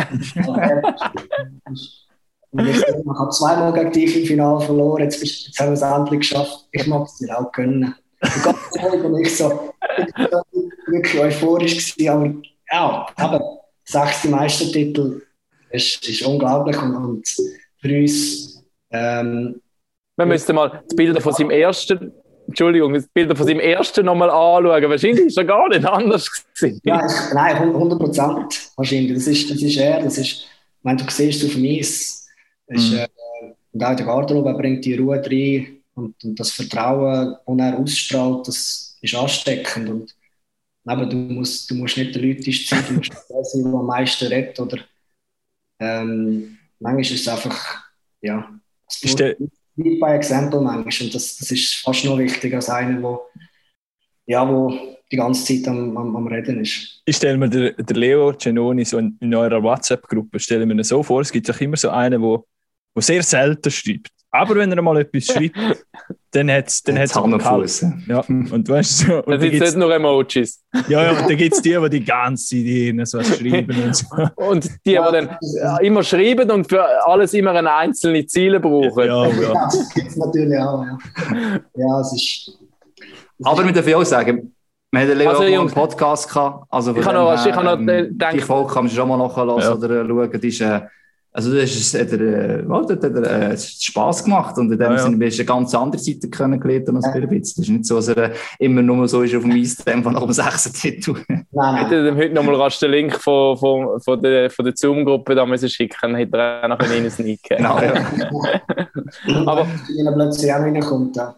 und ich, habe zweimal gegen dich im Finale verloren, jetzt, bist, jetzt haben wir es endlich geschafft, ich mag es dir auch gönnen. Und ganz ehrlich, und ich so, wirklich euphorisch gewesen, aber ja, aber sechste Meistertitel ist, ist unglaublich und, und für uns. Ähm, wir müssten mal die Bilder von seinem ersten, Entschuldigung, die Bilder von seinem ersten nochmal anschauen. Wahrscheinlich ist er gar nicht anders gewesen. Ja, ich, nein, 100 Prozent wahrscheinlich. Das ist, das ist er. Das ist, wenn du siehst auf dem Eis, ist, mhm. äh, und auch der Garderobe bringt die Ruhe rein und, und das Vertrauen, das er ausstrahlt, das ist ansteckend. Und aber du musst, du musst nicht der Leute sein, du musst der sein, der am meisten redet. Oder, ähm, manchmal ist es einfach, ja, es wie bei Exempel manchmal. Und das, das ist fast noch wichtiger als einer, der ja, wo die ganze Zeit am, am, am Reden ist. Ich stelle mir den, der Leo Genoni so in, in eurer WhatsApp-Gruppe so vor, es gibt auch immer so einen, der sehr selten schreibt. Aber wenn er mal etwas schreibt, dann hat es dann hat's auch einen Fuß. Ja, und weißt du, und dann gibt es nicht nur Emojis. Ja, ja, und dann gibt es die, die die ganze Zeit so schreiben und so. Und die, die dann immer schreiben und für alles immer eine einzelne Ziele brauchen. Ja, ja. ja das gibt es natürlich auch, ja. Ja, es ist... Aber wir dürfen auch sagen, wir hatten also, einen Podcast gehabt. Also ich kann noch, ich kann noch ähm, denken... Die Folge kann man schon mal nachhören ja. oder schauen. Die ist... Äh, also das ist, hat er, äh, oh, hat er äh, Spass gemacht und in dem ja, Sinne ja. hast du eine ganz andere Seite kennengelernt als ja. Das ist nicht so, dass er immer nur so ist auf dem Eis, von nach dem sechsten Titel. Nein, nein. Hätte er heute nochmal rasch den Link von, von, von der, von der Zoom-Gruppe da müssen schicken, hätte er auch noch einen Sneak Genau, ja. Aber... Wenn er plötzlich auch reinkommt, ja.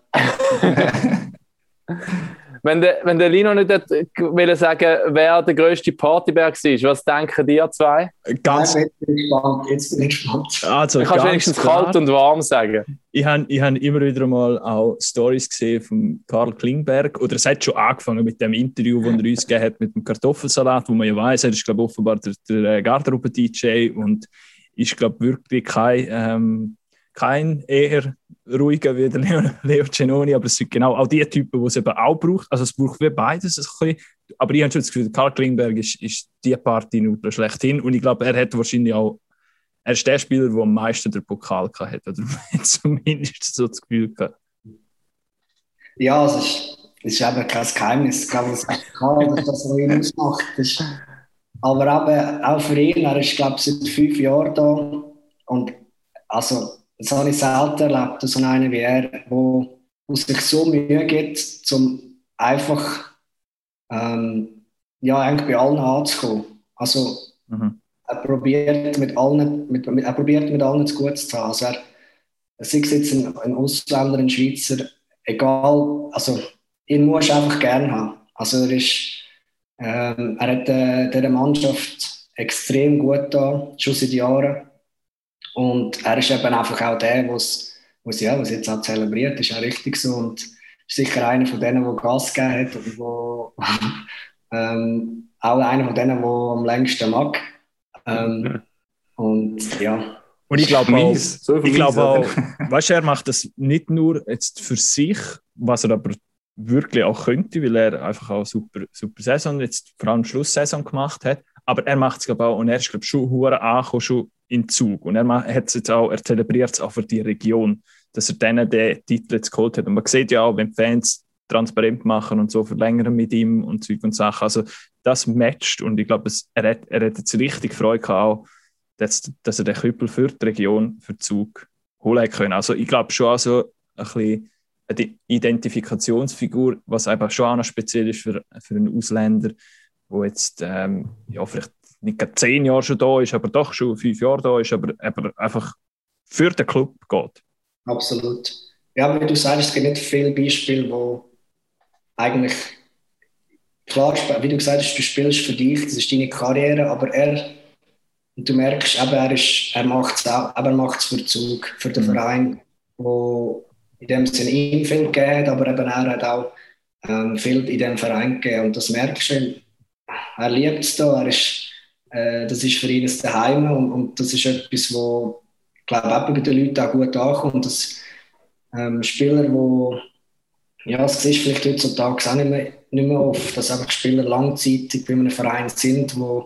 Wenn der, wenn der Lino nicht will sagen, wer der grösste Partyberg war, was denken die zwei? Ganz Nein, jetzt bin ich gespannt. Jetzt bin ich gespannt. Also, du kannst wenigstens klar, kalt und warm sagen. Ich habe ich hab immer wieder mal auch Stories gesehen von Karl Klingberg. Oder es hat schon angefangen mit dem Interview, das er uns gegeben hat mit dem Kartoffelsalat, wo man ja weiß, er ist, glaube ich, offenbar der, der äh, Garderobe-DJ und ist, glaube ich, wirklich kein, ähm, kein eher ruhiger wie der Leo, Leo Genoni, aber es sind genau auch die Typen, die es eben auch braucht. Also es braucht wie beides ein bisschen. Aber ich habe schon das Gefühl, Karl Klingberg ist, ist die Party schlechthin und ich glaube, er hat wahrscheinlich auch, er ist der Spieler, der am meisten den Pokal hat, oder zumindest so das Gefühl gehabt. Ja, es ist, es ist eben kein Geheimnis. Ich glaube, es ist klar, dass das, was ihn ausmacht. Ist, aber eben auch für ihn, er ist, glaube ich, seit fünf Jahren da und also das habe ich selten erlebt, so einen wie er, wo, wo sich so Mühe gibt, um einfach ähm, ja, eigentlich bei allen anzukommen. Also mhm. er probiert mit allen, mit, mit, er probiert mit allen zu gut zu haben. Also er, sei es jetzt ein, ein Ausländer, ein Schweizer, egal, also ihn muss du einfach gerne haben. Also er ist, ähm, er hat äh, dieser Mannschaft extrem gut da, schon seit Jahren. Und er ist eben einfach auch der, was ja, was jetzt auch zelebriert, ist auch richtig so. Und ist sicher einer von denen, der Gas gegeben hat oder wo, ähm, auch einer von denen, der am längsten mag. Ähm, und ja. Und ich glaube auch, so ich glaube auch weißt, er macht das nicht nur jetzt für sich, was er aber wirklich auch könnte, weil er einfach auch super, super Saison, jetzt vor allem Schlusssaison gemacht hat. Aber er macht es, auch, und er ist, glaube schon hure angekommen, schon in Zug. Und er hat es jetzt auch, er zelebriert es auch für die Region, dass er denen den Titel jetzt geholt hat. Und man sieht ja auch, wenn Fans transparent machen und so verlängern mit ihm und Zeug und Sachen. Also das matcht und ich glaube, er hat, er hat jetzt richtig Freude gehabt, auch, dass, dass er den Küppel für die Region, für Zug holen können. Also ich glaube schon also ein bisschen eine Identifikationsfigur, was einfach schon auch noch speziell ist für, für einen Ausländer, wo jetzt ähm, ja, vielleicht nicht gerade zehn Jahre schon da ist, aber doch schon fünf Jahre da ist, aber, aber einfach für den Club geht. Absolut. Ja, wie du sagst, es gibt nicht viele Beispiele, wo eigentlich klar, wie du gesagt hast, du spielst für dich, das ist deine Karriere, aber er, und du merkst, eben, er, ist, er macht es auch, er macht es für Zug, für den mhm. Verein, wo in dem Sinne ihm viel gegeben hat, aber eben er hat auch ähm, viel in dem Verein gegeben und das merkst du, er liebt es er ist, äh, das ist für ihn das Daheim und, und das ist etwas, wo ich glaube auch bei den Leuten auch gut ankommt, dass ähm, Spieler, die ja, es ist vielleicht heutzutage auch nicht mehr, nicht mehr oft, dass einfach Spieler langzeitig bei einem Verein sind, die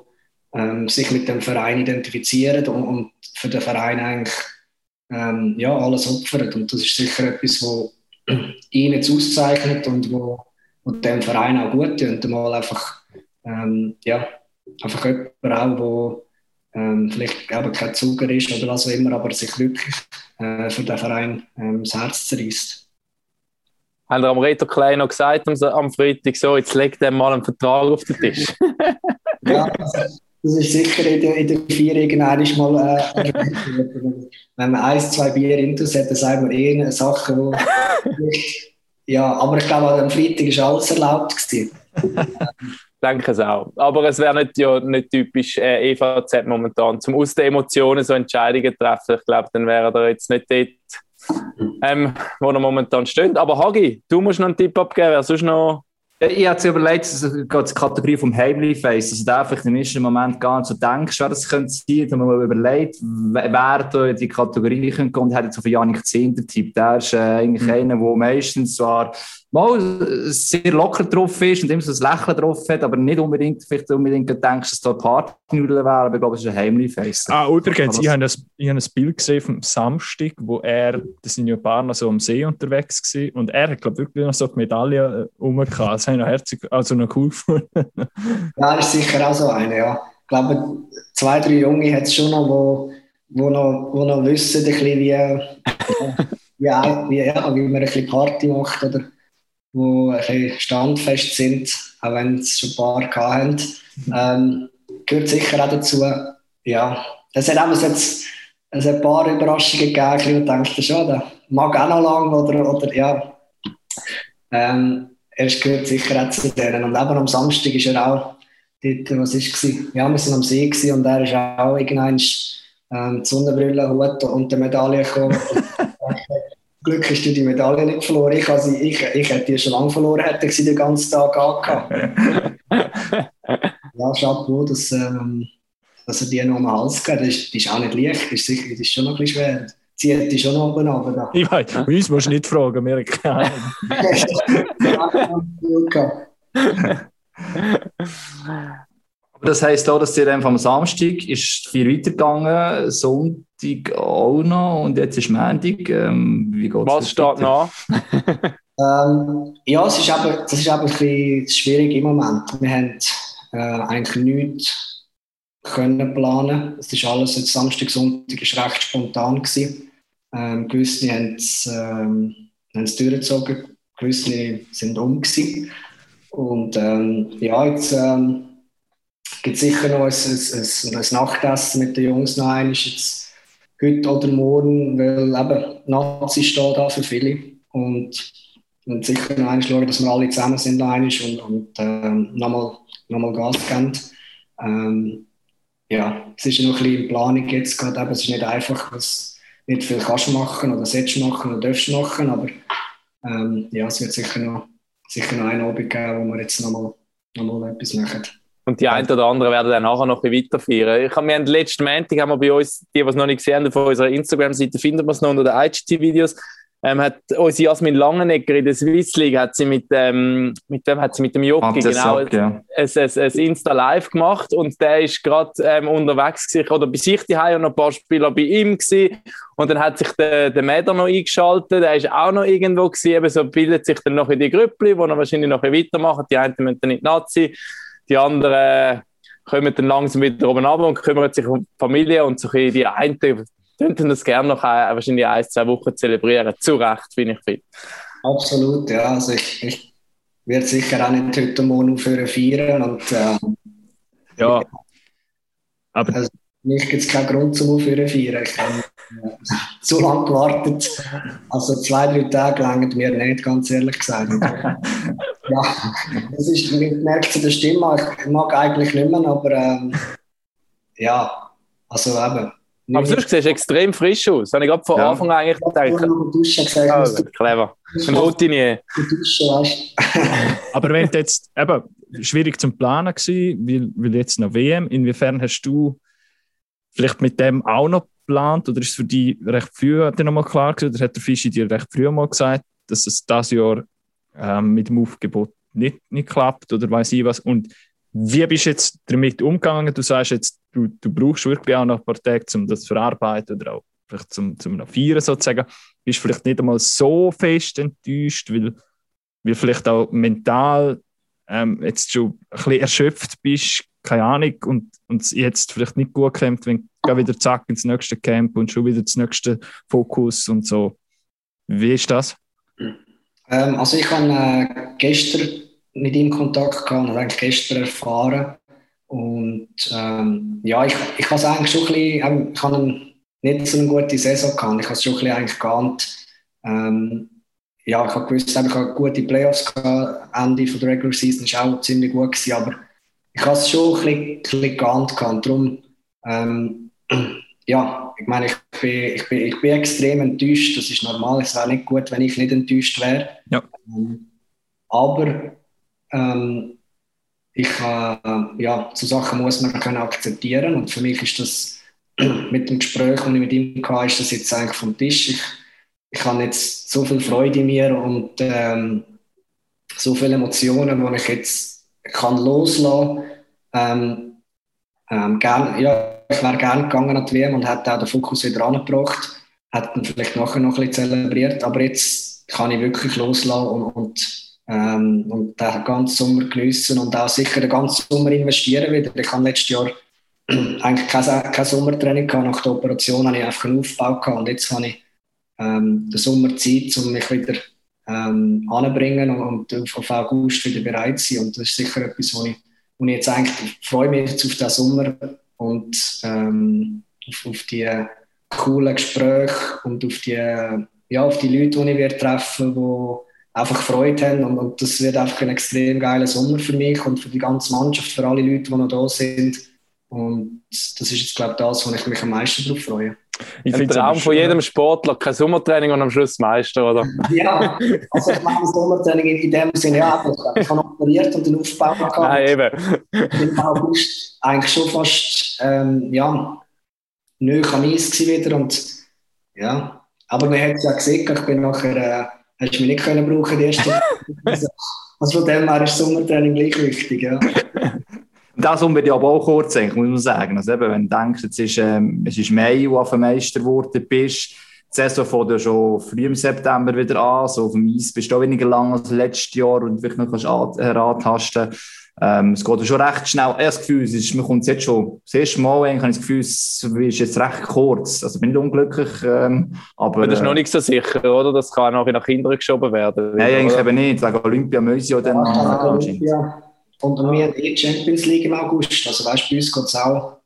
ähm, sich mit dem Verein identifizieren und, und für den Verein eigentlich ähm, ja, alles opfern. Und das ist sicher etwas, was ihn jetzt auszeichnet und wo, wo dem Verein auch gut tut. Mal einfach, ähm, ja, einfach jemand auch, wo ähm, vielleicht eben kein Zuger ist oder was auch immer, aber sich wirklich äh, für den Verein ähm, das Herz zerreißt haben wir am Reto Klein noch gesagt am Freitag, so, jetzt legt er mal einen Vertrag auf den Tisch. ja, das ist sicher in der, in der Vier irgendwann mal, äh, wenn man ein, zwei Bier intus hat, dann sagen wir eh Sachen, wo ja, aber ich glaube, am Freitag war alles erlaubt. Gewesen. Denke es auch. Aber es wäre nicht, ja, nicht typisch äh, EVZ momentan, zum aus den Emotionen so Entscheidungen treffen. Ich glaube, dann wäre er jetzt nicht dort ähm, wo er momentan steht. Aber Hagi, du musst noch einen Tipp abgeben, wer sonst noch ich habe überlegt, es geht die Kategorie vom Heimly Face, also da einfach im ersten Moment gar nicht so denkst, wer das könnte sein, wenn man mal überlegt, wer da in die Kategorie könnte und hat jetzt auf Janik Zehnder Tipp. Der ist äh, eigentlich mhm. einer, der meistens zwar mal sehr locker drauf ist und immer so ein Lächeln drauf hat, aber nicht unbedingt, vielleicht unbedingt denkst, dass da Partynudeln wäre, aber ich glaube, es ist ein Heimli-Face. Ah, übrigens, ich habe, ein, ich habe ein Bild gesehen vom Samstag, wo er, da sind ja ein paar noch so am See unterwegs gewesen, und er hat, glaube ich, wirklich noch so die Medaille äh, rumgehabt. Das habe ich noch herzig, also noch cool gefunden. ja, das ist sicher auch so eine, ja. Ich glaube, zwei, drei Junge hat es schon noch, wo, wo noch, wo noch wissen, ein bisschen, wie, wie, wie, ja, wie man ein bisschen Party macht, oder die ein bisschen standfest sind, auch wenn es schon ein paar hatten. Ähm, gehört sicher auch dazu. Ja, es hat auch jetzt es hat ein paar Überraschungen gegeben, und denkt schon, der mag auch noch lange oder, oder ja. Ähm, er gehört sicher auch zu denen. Und eben am Samstag ist er auch dort, was ist es? Ja, wir sind am See und er ist auch irgendwann ähm, die Sonnenbrille, Hut und die Medaille gekommen. Glück hast du die Medaille nicht verloren. Ich, also, ich, ich hätte die schon lange verloren, hätte ich sie den ganzen Tag angehabt. ja, Chapeau, dass, ähm, dass er die noch am Hals geht. Das ist, das ist auch nicht leicht, das ist, sicher, das ist schon noch ein bisschen schwer. Zieht die schon noch oben runter. Ich weiß, uns musst du nicht fragen, wir keine das heisst auch, dass dir am Samstag ist viel weitergegangen, Sonntag auch noch und jetzt ist Montag. Ähm, wie geht's Was steht noch? ähm, ja, es ist aber, das ist aber ein bisschen schwierig im Moment. Wir haben äh, eigentlich nichts können planen. Es ist alles jetzt Samstag, Sonntag ist recht spontan gewesen. Ähm, gewisse haben es ähm, durchgezogen, gewisse sind um gewesen. Und ähm, ja, jetzt ähm, gibt sicher noch ein, ein, ein, Nachtessen mit den Jungs noch einmal, jetzt heute oder morgen, weil eben Nazi steht da für viele und, und sicher noch einmal schauen, dass wir alle zusammen sind noch und, und ähm, nochmal noch mal Gas geben. Ähm, ja, es ist noch ein bisschen in Planung jetzt gerade, eben, es ist nicht einfach, was nicht viel kannst machen oder sollst machen oder darfst machen, aber ähm, ja, es wird sicher noch, sicher noch einen Abend geben, wo wir jetzt nochmal noch mal etwas machen. Und die einen oder anderen werden dann nachher noch ein bisschen weiterfeiern. Ich habe, wir haben letzten Montag haben wir bei uns, die, die es noch nicht gesehen haben, auf unserer Instagram-Seite findet man es noch unter den IGT-Videos, ähm, hat unsere Jasmin Langenegger in der Swiss League, hat sie mit, ähm, mit dem, hat sie mit dem Jockey genau Jock, ja. ein, ein, ein, Insta Live gemacht und der ist gerade ähm, unterwegs gewesen, oder bei sich die und noch ein paar Spieler bei ihm gewesen. und dann hat sich der, der Mäder noch eingeschaltet, der ist auch noch irgendwo gewesen, eben so bildet sich dann noch in die Grüppli, wo er wahrscheinlich noch weitermachen, die einen müssen dann nicht Nazi die anderen kommen dann langsam wieder oben ab und kümmern sich um die Familie und so die einen könnten das gerne noch ein, wahrscheinlich ein, zwei Wochen zelebrieren. Zu Recht, finde ich fit. Absolut, ja. Also ich, ich werde sicher auch nicht heute Morgen aufhören feiern. Und, äh, ja. Aber also, mich gibt es keinen Grund zum Aufhören feiern. Ich kann, zu lange gewartet. Also zwei, drei Tage lang mir nicht, ganz ehrlich gesagt. ja, das ist, man merkt zu der Stimme, ich mag eigentlich nicht mehr, aber ähm, ja, also eben. Aber sonst siehst du extrem frisch aus. Habe ich gerade von ja. Anfang an eigentlich gedacht. Duschen gesagt, ja, clever. Ein Routinier. Aber wenn jetzt eben schwierig zum Planen gewesen, weil, weil jetzt noch WM, inwiefern hast du vielleicht mit dem auch noch geplant oder ist es für dich recht früh hat noch mal klar gewesen, oder hat der Fischi dir recht früh mal gesagt, dass es das Jahr ähm, mit dem Aufgebot nicht, nicht klappt oder weiß ich was und wie bist du jetzt damit umgegangen? Du sagst jetzt, du, du brauchst wirklich auch noch ein paar Tage, um das zu verarbeiten oder auch vielleicht zum, zum noch feiern sozusagen. Bist vielleicht nicht einmal so fest enttäuscht, weil, weil vielleicht auch mental ähm, jetzt schon ein bisschen erschöpft bist, keine Ahnung, und, und jetzt vielleicht nicht gut kommt, wenn du wieder zack ins nächste Camp und schon wieder das nächste Fokus und so. Wie ist das? Ähm, also ich habe äh, gestern mit ihm Kontakt gehabt und eigentlich gestern erfahren. Und ähm, ja, ich, ich habe eigentlich schon ein bisschen, ähm, ich habe nicht so eine gute Saison gehabt. Ich habe es schon ein bisschen eigentlich geahnt. Ähm, ja, ich habe gewusst, ich habe gute Playoffs gehabt. Ende von der Regular Season war auch ziemlich gut gewesen, aber ich habe es schon ein bisschen, ein bisschen geahnt gehabt. Darum, ähm, ja, ich meine, ich bin, ich, bin, ich bin extrem enttäuscht. Das ist normal. Es wäre nicht gut, wenn ich nicht enttäuscht wäre. Ja. Ähm, aber ähm, ich, äh, ja, so Sachen muss man können akzeptieren und für mich ist das mit dem Gespräch, das ich mit ihm hatte, ist das jetzt eigentlich vom Tisch. Ich, ich habe jetzt so viel Freude in mir und ähm, so viele Emotionen, die ich jetzt kann loslassen ähm, ähm, gern, ja, ich wäre gerne gegangen an die WM und hätte auch den Fokus wieder angebracht, hätte dann vielleicht nachher noch ein bisschen zelebriert, aber jetzt kann ich wirklich loslassen und, und ähm, und den ganzen Sommer geniessen und auch sicher den ganzen Sommer investieren wieder. Ich habe letztes Jahr eigentlich kein, kein Sommertraining gehabt. Nach der Operation habe ich einfach einen Aufbau gehabt und jetzt habe ich ähm, den Sommer Zeit, um mich wieder ähm, anzubringen und, auf August wieder bereit zu sein. Und das ist sicher etwas, wo ich, ich jetzt eigentlich freue mich jetzt auf den Sommer und ähm, auf, auf die coolen Gespräche und auf die, ja, auf die Leute, die ich treffen werde, einfach Freude haben. Und, und, das wird einfach ein extrem geiler Sommer für mich und für die ganze Mannschaft, für alle Leute, die noch da sind. Und das ist jetzt, glaube ich, das, wo ich mich am meisten darauf freue. Ich Ein Traum von jedem Sportler, kein Sommertraining und am Schluss Meister, oder? Ja, also ich mache Sommertraining in dem Sinne, ja, ich habe operiert und den Aufbau gehabt. Nein, eben. Im August eigentlich schon fast, ähm, ja, neu am Eis wieder und ja, aber man hat es ja gesehen, ich bin nachher äh, hast du mich nicht können brauchen, die erste Also von dem her ist Sommertraining gleich wichtig, ja. Das unbedingt aber auch kurz, muss man sagen. Also eben, wenn du denkst, jetzt ist, ähm, es ist Mai, wo du auf dem Meister geworden bist, die Saison fängt ja schon früh im September wieder an, so auf dem Eis bist du auch weniger lang als letztes Jahr und wirklich noch kannst herantasten ähm, es geht schon recht schnell. Ich habe das Gefühl, es ist, man kommt jetzt schon das erste Mal, eigentlich, habe ich das Gefühl, es ist jetzt recht kurz. Also bin ich unglücklich. Ähm, aber, aber das ist noch nicht so sicher, oder? Das kann auch nach hinten geschoben werden. Nein, eigentlich oder? eben nicht. Wegen Olympia müssen ja dann. Ja, Olympia. Und wir haben eh Champions League im August. Also weißt du, bei uns geht es auch,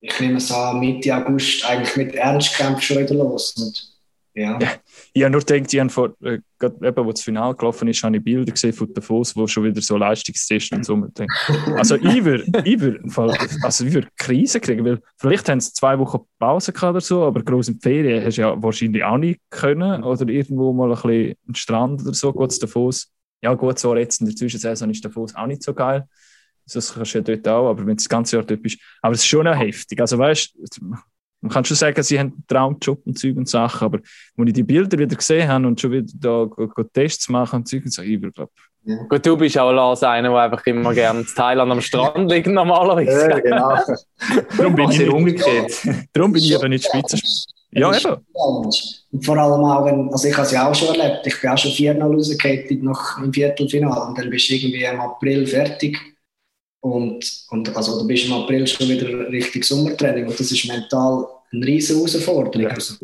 ich nehme es an, Mitte August eigentlich mit Ernstkämpfen schon wieder los. Und ja. ja. Ich habe nur gedacht, ich habe vor, äh, gerade eben, wo das Finale gelaufen ist, habe ich Bilder gesehen von Davos, wo schon wieder so Leistungstest und so. Also ich würde, ich würde, also ich würde Krise kriegen, weil vielleicht haben sie zwei Wochen Pause gehabt oder so, aber groß in die Ferien hast du ja wahrscheinlich auch nicht können oder irgendwo mal ein bisschen am Strand oder so, es Davos. Ja gut, so jetzt in der Zwischensaison ist Davos auch nicht so geil. Das kannst du ja dort auch, aber wenn du das ganze Jahr dort bist. Aber es ist schon auch heftig. Also weißt du, man kann schon sagen, sie haben einen Traumjob und Zeug und Sachen, aber wenn ich die Bilder wieder gesehen habe und schon wieder da go, go Tests machen und Zeug und so, ich glaube. Ja. Gut, du bist auch Lars einer, der einfach immer gerne in Thailand am Strand liegt normalerweise. Ja, genau. Darum bin ich umgekehrt. Darum bin ich aber nicht Spitzenspieler. Ja, eben. Und vor allem auch, wenn, also ich habe es ja auch schon erlebt, ich bin auch schon 4-0 rausgekettet noch im Viertelfinale und dann bist du irgendwie im April fertig und, und also du bist im April schon wieder richtig Sommertraining und das ist mental eine riesige Herausforderung. Ja. Also,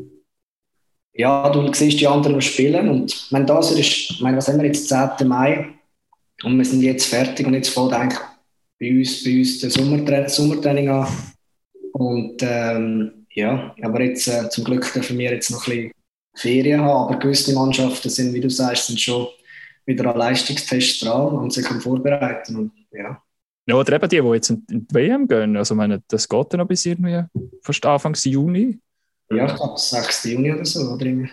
ja, du siehst die anderen spielen und mein das ist, ich meine, was haben wir jetzt, 10. Mai und wir sind jetzt fertig und jetzt fängt eigentlich bei uns, bei uns der Sommertraining, Sommertraining an und ähm, ja, aber jetzt äh, zum Glück dürfen wir jetzt noch ein bisschen Ferien haben, aber gewisse Mannschaften sind, wie du sagst, sind schon wieder an Leistungstests dran und sich vorbereiten und ja. Ja, oder eben die, die jetzt in die WM gehen. Also, meine, das geht dann noch bis irgendwie fast Anfang Juni. Ja, ich glaube, 6. Juni oder so. Oder irgendwie.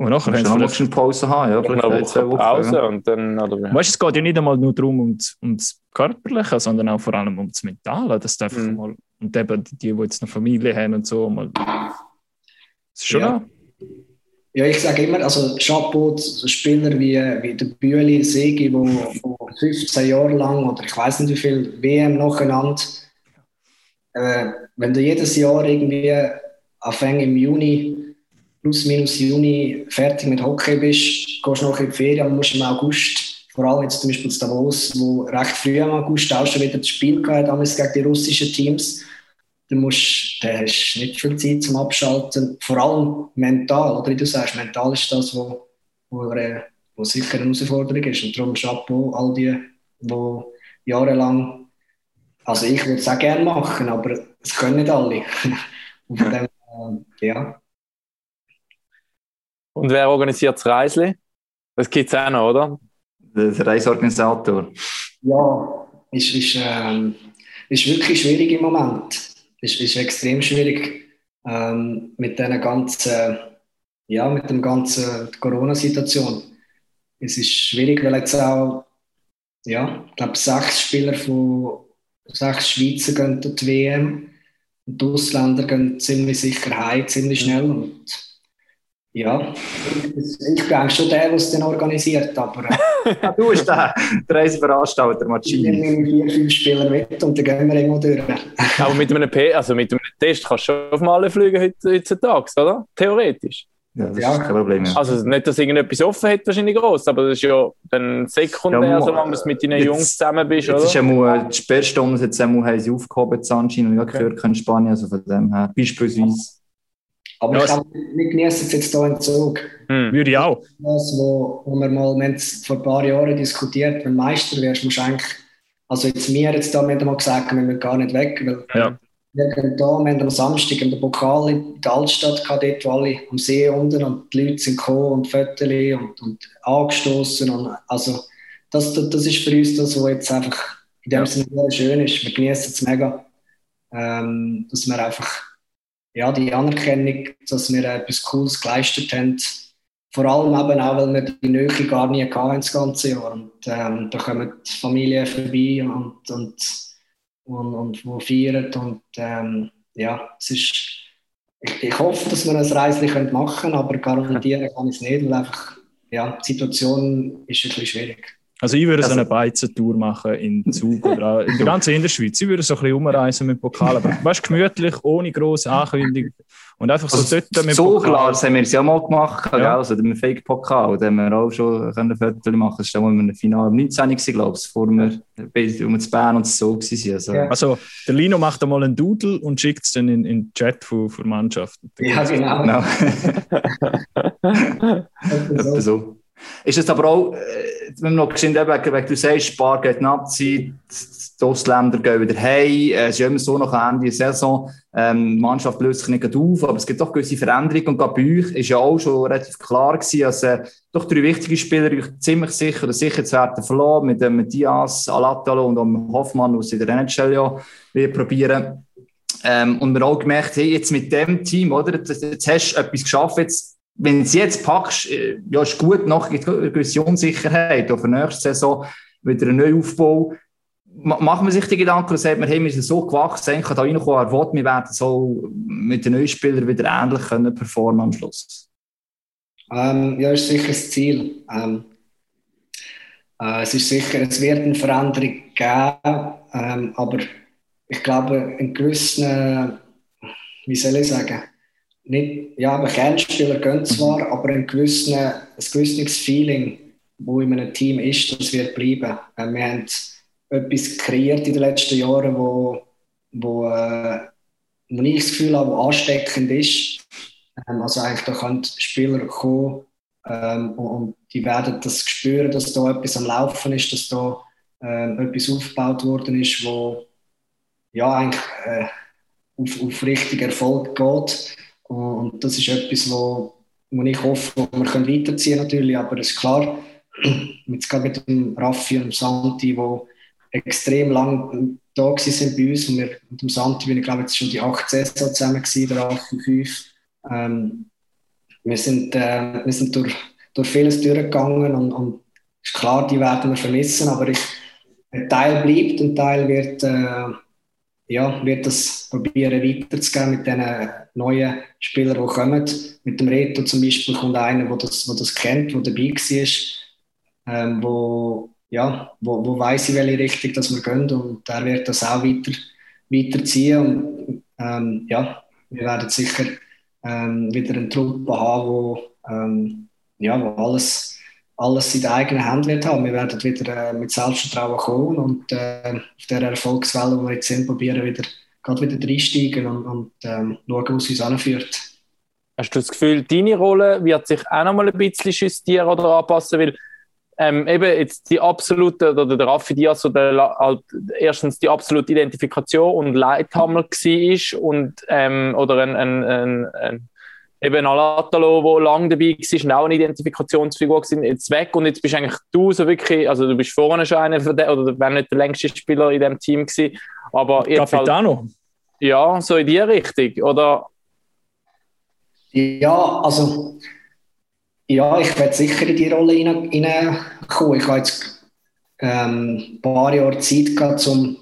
Und nachher haben wir schon Pause haben, ja. Vielleicht eine Woche Pause ja. und dann, oder Weißt du, es geht ja nicht einmal nur darum, um das, um das Körperliche, sondern auch vor allem um das Mentale. Dass du einfach mhm. mal, und eben die, die jetzt eine Familie haben und so, mal. Das ist schon ja. Ja, ich sage immer, also Chapeau, so Spieler wie, wie der Bühli, Segi, wo, wo 15 Jahre lang oder ich weiß nicht wie viel WM nacheinander, äh, wenn du jedes Jahr irgendwie Anfang im Juni, plus minus Juni, fertig mit Hockey bist, gehst noch in die Ferien und musst im August, vor allem jetzt zum Beispiel Davos, wo recht früh im August auch schon wieder das Spiel gehabt damals gegen die russischen Teams, du musst, da hast nicht viel Zeit zum Abschalten, vor allem mental, oder wie du sagst, mental ist das, wo, wo, wo sicher eine Herausforderung ist und darum Chapeau, all die, die jahrelang, also ich würde es auch gerne machen, aber es können nicht alle. und von dem, ja. Und wer organisiert das Reisli? Das gibt es auch noch, oder? Der Reisorganisator. Ja, ist, ist, ähm, ist wirklich schwierig im Moment ist, ist extrem schwierig ähm, mit der ganzen, ja, mit dem ganzen Corona-Situation. Es ist schwierig, weil jetzt auch, ja, ich glaube, sechs Spieler von sechs Schweizer gehen die WM und die Ausländer gehen ziemlich sicher heim, ziemlich schnell und ja, ich bin schon der, der es dann organisiert, aber... Äh, du bist der, der Reiseveranstalter, Marcini. Wir nehmen vier, fünf Spieler mit und dann gehen wir irgendwo durch. Aber mit einem, P also mit einem Test kannst du schon auf Malen fliegen heutzutage, oder? Theoretisch. Ja, das ja. ist kein Problem. Ja. Also nicht, dass irgendetwas offen hat, wahrscheinlich groß, aber das ist ja dann sekundär, ja, solange du mit deinen Jungs zusammen bist, jetzt oder? Ist ja mal, die Sperrstunde jetzt haben sie aufgehoben, anscheinend, und ich habe gehört, in Spanien, also von dem her, beispielsweise aber ja, ich glaube, wir genießen es jetzt hier im Zug. Hm, würde ich auch. Das, wo, wo wir mal wir vor ein paar Jahren diskutiert wenn du Meister wirst, musst du eigentlich, also jetzt wir jetzt da, wir haben mal gesagt, wir müssen gar nicht weg, weil ja. wir gehen da, wir haben am Samstag der Pokal in der Altstadt gehabt, dort, wo alle am See unten und die Leute sind gekommen und Fotos und, und angestoßen und also das, das, das ist für uns das, was jetzt einfach in dem ja. Sinne schön ist. Wir genießen es mega, ähm, dass wir einfach ja, die Anerkennung, dass wir etwas Cooles geleistet haben. Vor allem eben auch, weil wir die Nähe gar nie hatten das ganze Jahr. Und ähm, da kommen die Familien vorbei und, und, und, und wo feiern. Und ähm, ja, es ist, ich, ich hoffe, dass wir ein Reisli machen können, aber garantieren kann ich es nicht, weil einfach, ja, die Situation ist ein bisschen schwierig. Also ich würde also, so eine Beizentour machen in Zug oder in der ganzen Innerschweiz. Ich würde so ein bisschen umreisen mit Pokal, aber weißt, gemütlich, ohne grosse Ankündigung und einfach so also dort mit so Pokal. klar, das haben wir es ja mal gemacht, ja. also mit Fake-Pokal, da haben wir auch schon ein Fotos machen Das war im Finale 19 glaube ich, vor wir, um zu Bern und so waren. Also. Ja. also der Lino macht einmal einen Doodle und schickt es dann in, in den Chat für, für Mannschaften. Ja, genau. genau. so. Ist es aber auch, äh, wenn noch gesehen wegen, wegen du sagst, Spar geht Nazi, die Ausländer gehen wieder heim, es ist immer so nach Ende der Saison, ähm, die Mannschaft löst sich nicht auf, aber es gibt doch gewisse Veränderungen und gerade bei euch ist ja auch schon relativ klar gewesen, dass äh, doch drei wichtige Spieler euch ziemlich sicher oder sicher zu werden verloren, mit dem Diaz, Alatalo und dem Hoffmann, in der NHL ja probieren. Ähm, und wir auch gemerkt, hey, jetzt mit dem Team, oder, jetzt, jetzt hast du etwas geschafft, jetzt wenn du es jetzt packst, äh, ja, ist gut, es eine gewisse Unsicherheit. Auf der nächsten Saison wieder ein Neuaufbau. Machen wir sich die Gedanken und sagt man, hey, wir sind so gewachsen, ich kann da reinkommen, erwarten, wir werden so mit den Neuspielern wieder ähnlich können performen am Schluss? Ähm, ja, ist sicher das Ziel. Ähm, äh, es ist sicher, es wird eine Veränderung geben, ähm, aber ich glaube, in gewissen, wie soll ich sagen, nicht, ja, aber Kernspieler gehen zwar, aber ein gewisses, ein gewisses Feeling, wo in einem Team ist, das wird bleiben. Äh, wir haben etwas kreiert in den letzten Jahren, wo, wo, äh, wo ich das Gefühl habe, wo ansteckend ist. Ähm, also eigentlich da können Spieler kommen ähm, und die werden das spüren, dass da etwas am Laufen ist, dass da ähm, etwas aufgebaut worden ist, wo ja eigentlich äh, auf, auf richtigen Erfolg geht. Und das ist etwas, wo, wo ich hoffe, wir können weiterziehen natürlich, aber es ist klar, jetzt gerade mit dem Raffi und dem Santi, die extrem lang da sind bei uns. Und wir mit dem Santi bin ich glaube jetzt schon die acht Saison zusammen gewesen, der Raffi fünf. Ähm, wir sind, äh, wir sind durch, durch vieles durchgegangen und, und ist klar, die werden wir vermissen, aber ich, ein Teil bleibt, ein Teil wird, äh, ja, wird das probieren weiterzugeben mit den neuen Spielern, die kommen. Mit dem Reto zum Beispiel kommt einer, der das, der das kennt, der dabei war, ähm, wo, ja, wo, wo weiss, in welche Richtung dass wir gehen und der wird das auch weiter, weiterziehen und ähm, ja, wir werden sicher ähm, wieder eine Truppe haben, wo, ähm, ja, wo alles alles in den eigenen Händen wird haben. Wir werden wieder äh, mit Selbstvertrauen kommen und äh, auf der Erfolgswelle, die wir jetzt sind, probieren wieder, gerade wieder reinsteigen und, und ähm, schauen, wo es uns anführt. Hast du das Gefühl, deine Rolle wird sich auch noch mal ein bisschen justieren oder anpassen? Weil ähm, eben jetzt die absolute, oder der Raffi Diaz, der, halt, erstens die absolute Identifikation und Leithammer war ähm, oder ein, ein, ein, ein eben Alatalo, der lange dabei war, und auch eine Identifikationsfigur war, jetzt weg und jetzt bist eigentlich du so wirklich, also du bist vorne schon einer von den, oder wenn nicht der längste Spieler in diesem Team gewesen, aber jetzt Capitano. Halt, ja, so in die Richtung, oder? Ja, also ja, ich werde sicher in die Rolle hineinkommen. Ich habe jetzt ähm, ein paar Jahre Zeit gehabt, um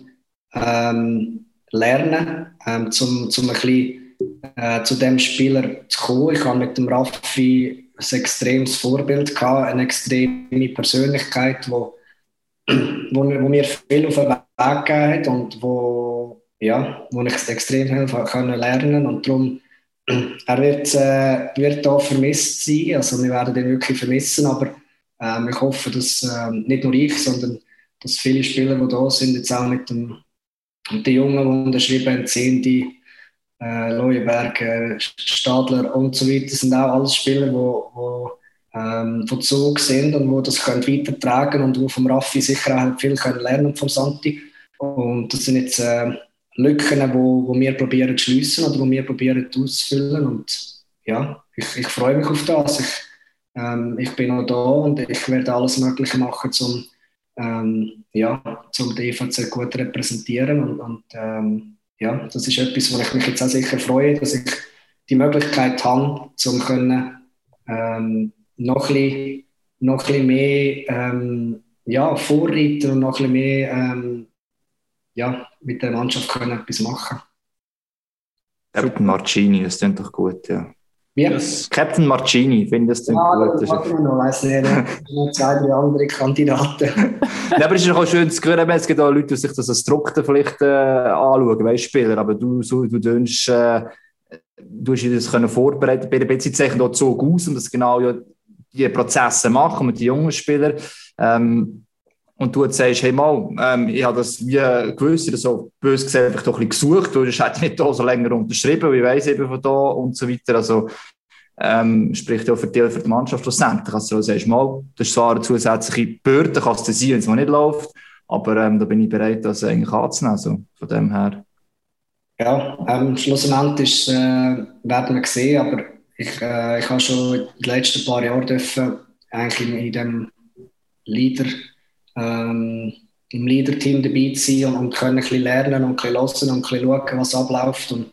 ähm, lernen, ähm, zum, zum ein bisschen äh, zu dem Spieler zu kommen. Ich habe mit dem Raffi ein extremes Vorbild gehabt, eine extreme Persönlichkeit, wo, wo, wo mir viel auf den Weg gegeben hat und wo, ja, wo ich extrem helfen können lernen und darum er wird, äh, wird da vermisst sein, also wir werden ihn wirklich vermissen, aber ähm, ich hoffe, dass äh, nicht nur ich, sondern dass viele Spieler, die da sind, jetzt auch mit dem mit den Jungen, die unterschrieben haben, Zehnte, äh, Leuenberg, äh, Stadler und so weiter, sind auch alles Spieler, die wo, ähm, von Zug sind und wo das können weitertragen und wo vom Raffi sicher auch viel können lernen vom Santi. Und das sind jetzt äh, Lücken, wo, wo wir probieren zu schliessen oder wo wir probieren auszufüllen. Und ja, ich, ich freue mich auf das. Ich, ähm, ich bin auch da und ich werde alles Mögliche machen, um ähm, ja, zum die EVC gut repräsentieren und, und ähm, ja, das ist etwas, wo ich mich jetzt auch sicher freue, dass ich die Möglichkeit habe, um können, ähm, noch, ein bisschen, noch ein bisschen mehr ähm, ja, vorreiten und noch ein bisschen mehr ähm, ja, mit der Mannschaft können etwas machen. Captain Marcini, das klingt doch gut, ja. Wie? Das Captain Marcini, finde ich das ja, gut. Das warten wir noch, weiss nicht, noch zwei, drei andere Kandidaten. ja, aber es ist auch schön zu hören, es gibt auch Leute, die sich das als Druckte vielleicht äh, anschauen, weißt Spieler, aber du, so, du dünst, äh, du hast das können vorbereiten, bei der BC zeichnet auch so aus und das genau ja die Prozesse machen mit den jungen Spielern. Ähm, und du sagst, hey mal, ähm, ich habe das wie gewusst, oder so bös gesagt, einfach doch ein bisschen gesucht, du hast nicht da so länger unterschrieben, ich weiss eben von da und so weiter. Also, ähm, spricht ja auch für die, für die Mannschaft schlussendlich. Also, du sagst mal, das ist zwar eine zusätzliche Bürde, kann es sein, wenn es mal nicht läuft, aber ähm, da bin ich bereit, das eigentlich anzunehmen. Also, von dem her. Ja, ähm, schlussendlich äh, werden wir sehen, aber ich, äh, ich habe schon den letzten paar Jahren dürfen, eigentlich in dem Leader ähm, im Leader-Team dabei zu sein und, und können ein bisschen lernen und ein bisschen hören und ein bisschen schauen, was abläuft. Und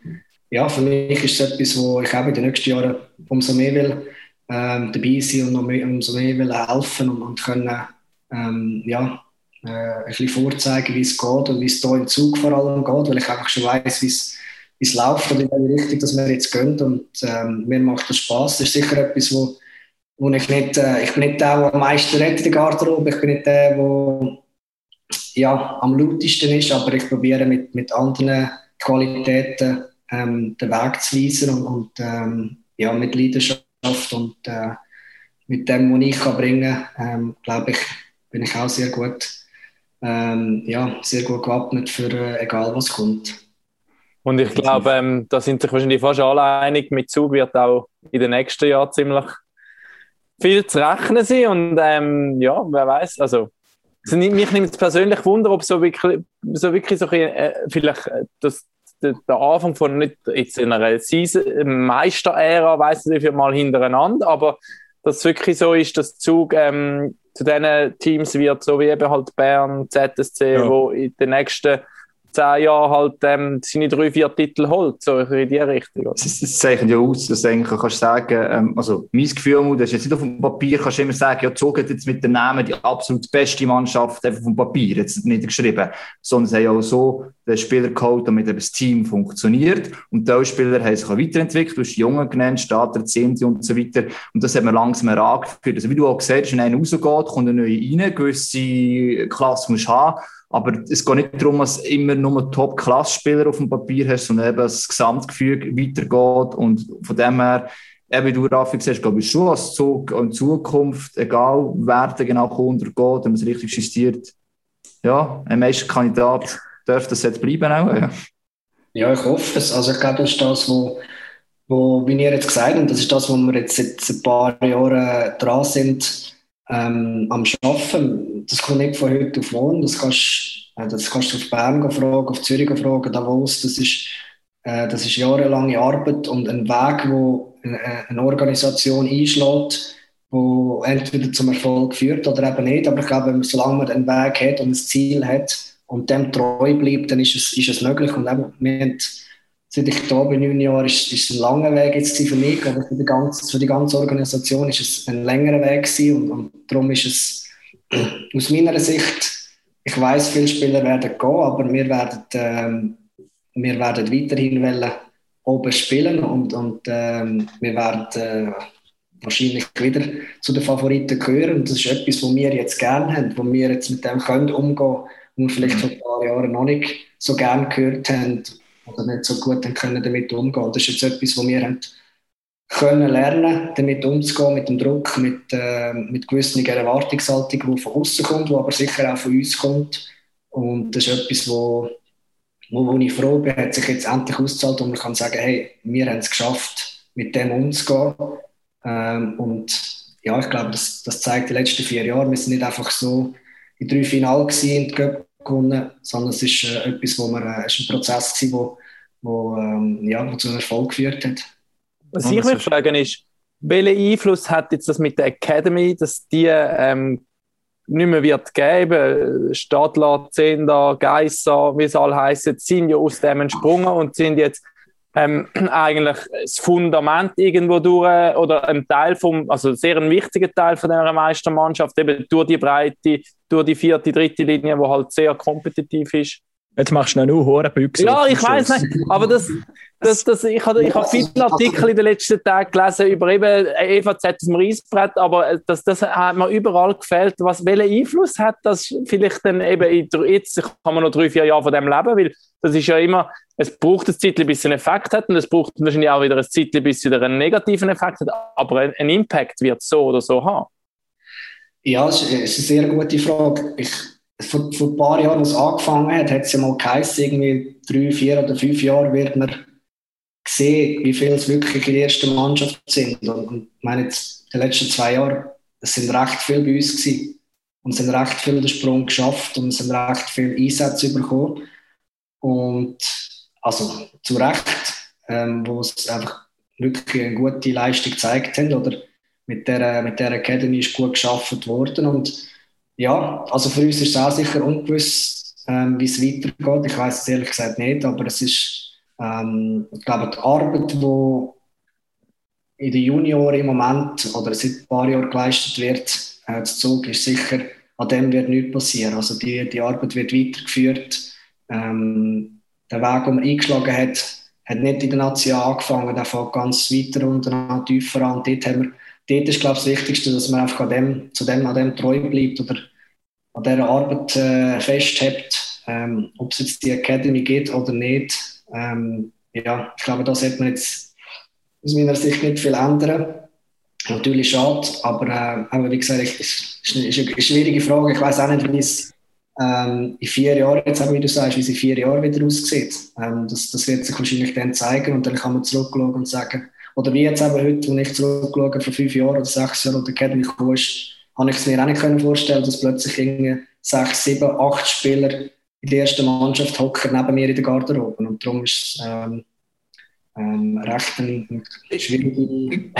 ja, für mich ist es etwas, wo ich auch in den nächsten Jahren umso mehr will ähm, dabei sein und mehr, umso mehr will helfen und, und können ähm, ja, äh, ein bisschen vorzeigen, wie es geht und wie es hier im Zug vor allem geht, weil ich einfach schon weiß, wie es wie es läuft und in welche Richtung dass wir jetzt gehen. Und ähm, mir macht das Spaß. Das ist sicher etwas, wo wo ich nicht, äh, ich bin nicht der, der am meisten redet in der Garderobe, ich bin nicht der, der ja, am lautesten ist, aber ich probiere mit, mit anderen Qualitäten ähm, den Weg zu weisen und, und ähm, ja, mit Leidenschaft und äh, mit dem, was ich kann bringen kann, ähm, glaube ich, bin ich auch sehr gut, ähm, ja, sehr gut gewappnet für äh, egal was kommt. Und ich glaube, ähm, da sind sich wahrscheinlich fast alle einig, mit Zug wird auch in den nächsten Jahren ziemlich viel zu rechnen sind und ähm, ja, wer weiß, also, also mich nimmt es persönlich Wunder, ob so wirklich so, wirklich so äh, vielleicht äh, das, der, der Anfang von nicht jetzt in einer Meister-Ära, weiß nicht wie mal hintereinander, aber dass es wirklich so ist, dass Zug ähm, zu diesen Teams wird, so wie eben halt Bern, ZSC, ja. wo in den nächsten zehn Jahren halt ähm, seine drei, vier Titel holt, so in die Richtung. Das, das zeichnet ja aus, dass du kannst sagen, ähm, also mein Gefühl, das ist jetzt nicht auf dem Papier, kannst du immer sagen, ja, Zug jetzt mit dem Namen die absolut beste Mannschaft einfach vom Papier jetzt nicht geschrieben, sondern sie haben auch so den Spieler geholt, damit das Team funktioniert. Und die Spieler haben sich auch weiterentwickelt, du hast Jungen genannt, Starter, Zehnte und so weiter. Und das hat man langsam herangeführt. Also wie du auch gesagt hast, wenn einer rausgeht, kommt ein neuer rein, gewisse Klasse musst du haben aber es geht nicht darum, dass immer nur Top-Klass-Spieler auf dem Papier hast, sondern eben das Gesamtgefüge weitergeht. Und von dem her, eben wie du, Raffi, siehst, glaube ich schon, als Zug in Zukunft, egal wer der genau kommt oder geht, wenn man es richtig justiert, ja, ein Meisterkandidat dürfte das jetzt bleiben auch. Ja. ja, ich hoffe es. Also ich glaube, das ist das, wo, wo wie ihr jetzt gesagt habt, das ist das, wo wir jetzt seit ein paar Jahren dran sind, ähm, am Arbeiten. Das kommt nicht von heute auf morgen. Das kannst, äh, das kannst du auf Bern fragen, auf Zürich fragen, Davos. Das ist, äh, das ist jahrelange Arbeit und ein Weg, wo eine, äh, eine Organisation einschlägt, wo entweder zum Erfolg führt oder eben nicht. Aber ich glaube, solange man einen Weg hat und ein Ziel hat und dem treu bleibt, dann ist es, ist es möglich. Und eben, wir haben seit ich da bin, neun Jahren, ist, ist ein langer Weg jetzt für mich, aber für die ganze, für die ganze Organisation ist es ein längerer Weg und, und darum ist es aus meiner Sicht, ich weiß, viele Spieler werden gehen, aber wir werden, ähm, wir werden weiterhin wollen, oben spielen und, und ähm, wir werden äh, wahrscheinlich wieder zu den Favoriten gehören. Und das ist etwas, was wir jetzt gerne haben, wo wir jetzt mit dem können umgehen, wo wir vielleicht vor ein paar Jahren noch nicht so gerne gehört haben oder nicht so gut können damit umgehen. Das ist jetzt etwas, was wir haben können lernen, damit umzugehen, mit dem Druck, mit, äh, mit gewissen Erwartungshaltung, die von außen kommt, die aber sicher auch von uns kommt. Und das ist etwas, wo, wo, wo ich froh bin, hat sich jetzt endlich ausgezahlt und man kann sagen, hey, wir haben es geschafft, mit dem umzugehen. Ähm, und ja, ich glaube, das, das zeigt die letzten vier Jahre. Wir sind nicht einfach so in drei Finale in gewonnen, sondern es ist äh, etwas, wo man, äh, ist ein Prozess gewesen, wo, wo, ähm, ja, wo zu einem Erfolg geführt hat. Was ich mich frage ist, welchen Einfluss hat jetzt das mit der Academy, dass die ähm, nicht mehr wird geben? Stadler, Zehnder, Geisser, wie es all heisst, sind ja aus dem entsprungen und sind jetzt ähm, eigentlich das Fundament irgendwo durch oder ein Teil vom, also sehr ein wichtiger Teil von der Meistermannschaft, eben durch die Breite, durch die vierte, dritte Linie, wo halt sehr kompetitiv ist. Jetzt machst du noch nur Büchse. Ja, ich weiß nicht, aber das, das, das, ich habe ich hab viele Artikel in den letzten Tagen gelesen über eben EVZ auf dem Reisbrett, aber das, das hat mir überall gefällt. Was, welchen Einfluss hat das vielleicht dann eben, jetzt kann man noch drei, vier Jahre von dem leben, weil das ist ja immer, es braucht ein Zeitchen, bis es einen Effekt hat und es braucht wahrscheinlich auch wieder ein Zeitchen, bis es wieder einen negativen Effekt hat, aber ein, Impact wird es so oder so haben. Ja, das ist eine sehr gute Frage. Ich, vor, vor ein paar Jahren, als angefangen hat, hat es ja mal geheißen, irgendwie drei, vier oder fünf Jahre wird man sehen, wie viele es wirklich in der ersten Mannschaft sind. Und, ich meine, jetzt, die letzten zwei Jahre, es sind recht viele bei uns gewesen. Und es sind recht viele den Sprung geschafft und es sind recht viele Einsätze bekommen. Und also zu Recht, ähm, wo es einfach wirklich eine gute Leistung gezeigt haben. Oder mit der, mit der Academy ist gut geschafft worden. Und ja, also für uns ist es auch sicher ungewiss, ähm, wie es weitergeht. Ich weiß es ehrlich gesagt nicht, aber es ist, ähm, ich glaube, die Arbeit, die in den Junioren im Moment oder seit ein paar Jahren geleistet wird, äh, Zug ist sicher, an dem wird nichts passieren. Also die, die Arbeit wird weitergeführt. Ähm, der Weg, den man eingeschlagen hat, hat nicht in der Nazi angefangen, der fängt ganz weiter und dann tiefer an. Dort, haben wir, dort ist, glaube ich, das Wichtigste, dass man einfach an dem, zu dem, an dem treu bleibt oder an dieser Arbeit äh, festhält, ähm, ob es jetzt die Academy geht oder nicht. Ähm, ja, ich glaube, da sollte man jetzt aus meiner Sicht nicht viel ändern. Natürlich schade, aber, äh, aber wie gesagt, es ist, ist, eine schwierige Frage. Ich weiß auch nicht, wie es ähm, in vier Jahren, jetzt eben, wie du sagst, wie es in vier Jahren wieder aussieht. Ähm, das, das wird sich wahrscheinlich dann zeigen und dann kann man zurückschauen und sagen, oder wie jetzt eben heute, wenn ich zurückschaue, vor fünf Jahren oder sechs Jahren oder Academy gekommen ist, habe ich es mir auch nicht vorstellen, dass plötzlich irgendwie sechs, sieben, acht Spieler in der ersten Mannschaft hocken neben mir in der Garderobe. Und darum ist es ähm, ähm, recht eine schwierige.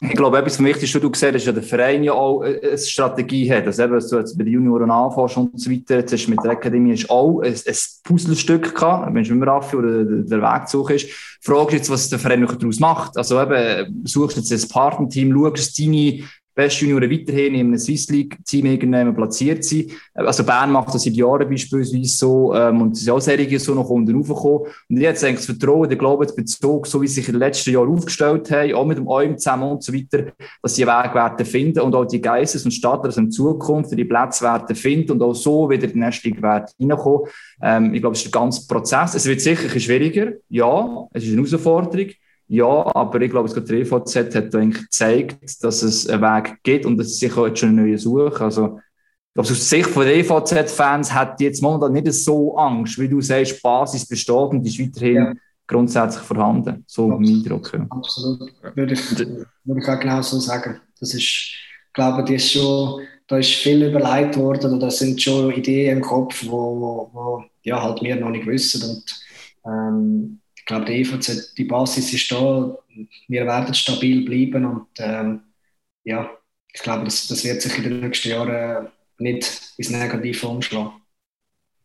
Ich glaube, etwas vom Wichtigsten, was du hast, ist, dass der Verein ja auch eine Strategie hat. Also, eben, du jetzt bei den Junioren anfängst und so weiter, jetzt du mit der Akademie hast auch ein, ein Puzzlestück gehabt, wenn es immer Raffi oder der Weg zu ist. Ist jetzt, was der Verein noch daraus macht. Also eben, suchst jetzt ein Partnerteam, schaust deine beste Junioren weiterhin in einem Swiss League-Team irgendwann platziert sind. Also Bern macht das seit Jahren beispielsweise so ähm, und es ist auch Serie so noch unten raufgekommen. Und jetzt eigentlich das Vertrauen, der Glaube, der Bezug, so wie sie sich in den letzten Jahren aufgestellt haben, auch mit dem EUM zusammen und so weiter, dass sie einen Weg werden finden und auch die Geistes und Stadler in Zukunft die Plätze werden finden und auch so wieder in die nächste Liga werden reinkommen. Ähm, ich glaube, es ist der ganze Prozess. Es wird sicher schwieriger. Ja, es ist eine Herausforderung. Ja, aber ich glaube, der EVZ hat eigentlich gezeigt, dass es einen Weg gibt und dass es sich jetzt schon eine neue Suche. Also, ich glaube, aus Sicht der EVZ-Fans hat jetzt momentan nicht so Angst, wie du sagst, die Basis besteht und ist weiterhin ja. grundsätzlich vorhanden. So mein Eindruck. Ja. Absolut. Würde ich, würde ich auch genau so sagen. Das ist, ich glaube, die ist schon, da ist viel überlegt worden oder da sind schon Ideen im Kopf, wo, wo, wo ja, halt wir noch nicht wissen. Und, ähm, ich glaube, die EVZ, die Basis ist da. Wir werden stabil bleiben und ähm, ja, ich glaube, das, das wird sich in den nächsten Jahren nicht ins Negative umschlagen.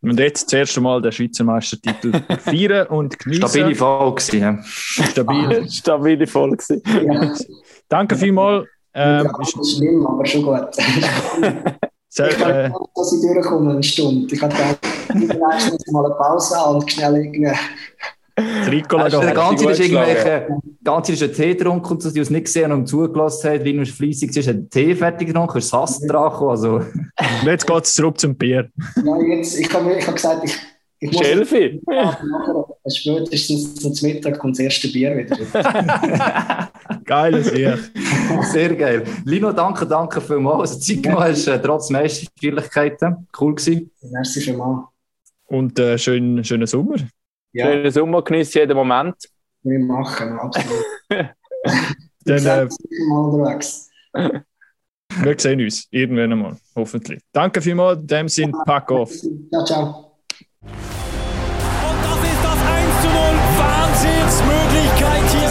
Und jetzt das erste Mal den Schweizer Meistertitel feiern und genießen. Stabile Folge. Ja. Stabile, Stabile Folge. Ja. Danke vielmals. Ähm, ja, ist schlimm, aber schon gut. Sehr, ich kann äh, dass ich durchkomme, eine Stunde. Ich habe gedacht, ich mal eine Pause und schnell irgendwie Ricola also, der ganze ist irgendwelche, ganze ist ein Tee getrunken und so, die uns nicht gesehen und zugelassen haben, Rino fleissig ist, ein Tee fertig getrunken, ist Sass dran also. Jetzt geht es zurück zum Bier. Ja, jetzt, ich habe ich hab gesagt, ich, ich muss... Schelfi? Spätestens zum Mittag kommt das erste Bier wieder. geil, sehr. Sehr geil. Lino, danke, danke vielmals. Also, Zeit genommen hast, äh, trotz meisten Schwierigkeiten. Cool gewesen. Merci vielmals. Und äh, schönen, schönen Sommer. Ja. Schönen Sommer, genieße jeden Moment. Wir machen, absolut. Dann, äh, mal unterwegs. Wir sehen uns irgendwann einmal, hoffentlich. Danke vielmals, dem sind Pack off. Ciao, ciao. Und das ist das 1 zu 0. Wahnsinnsmöglichkeit hier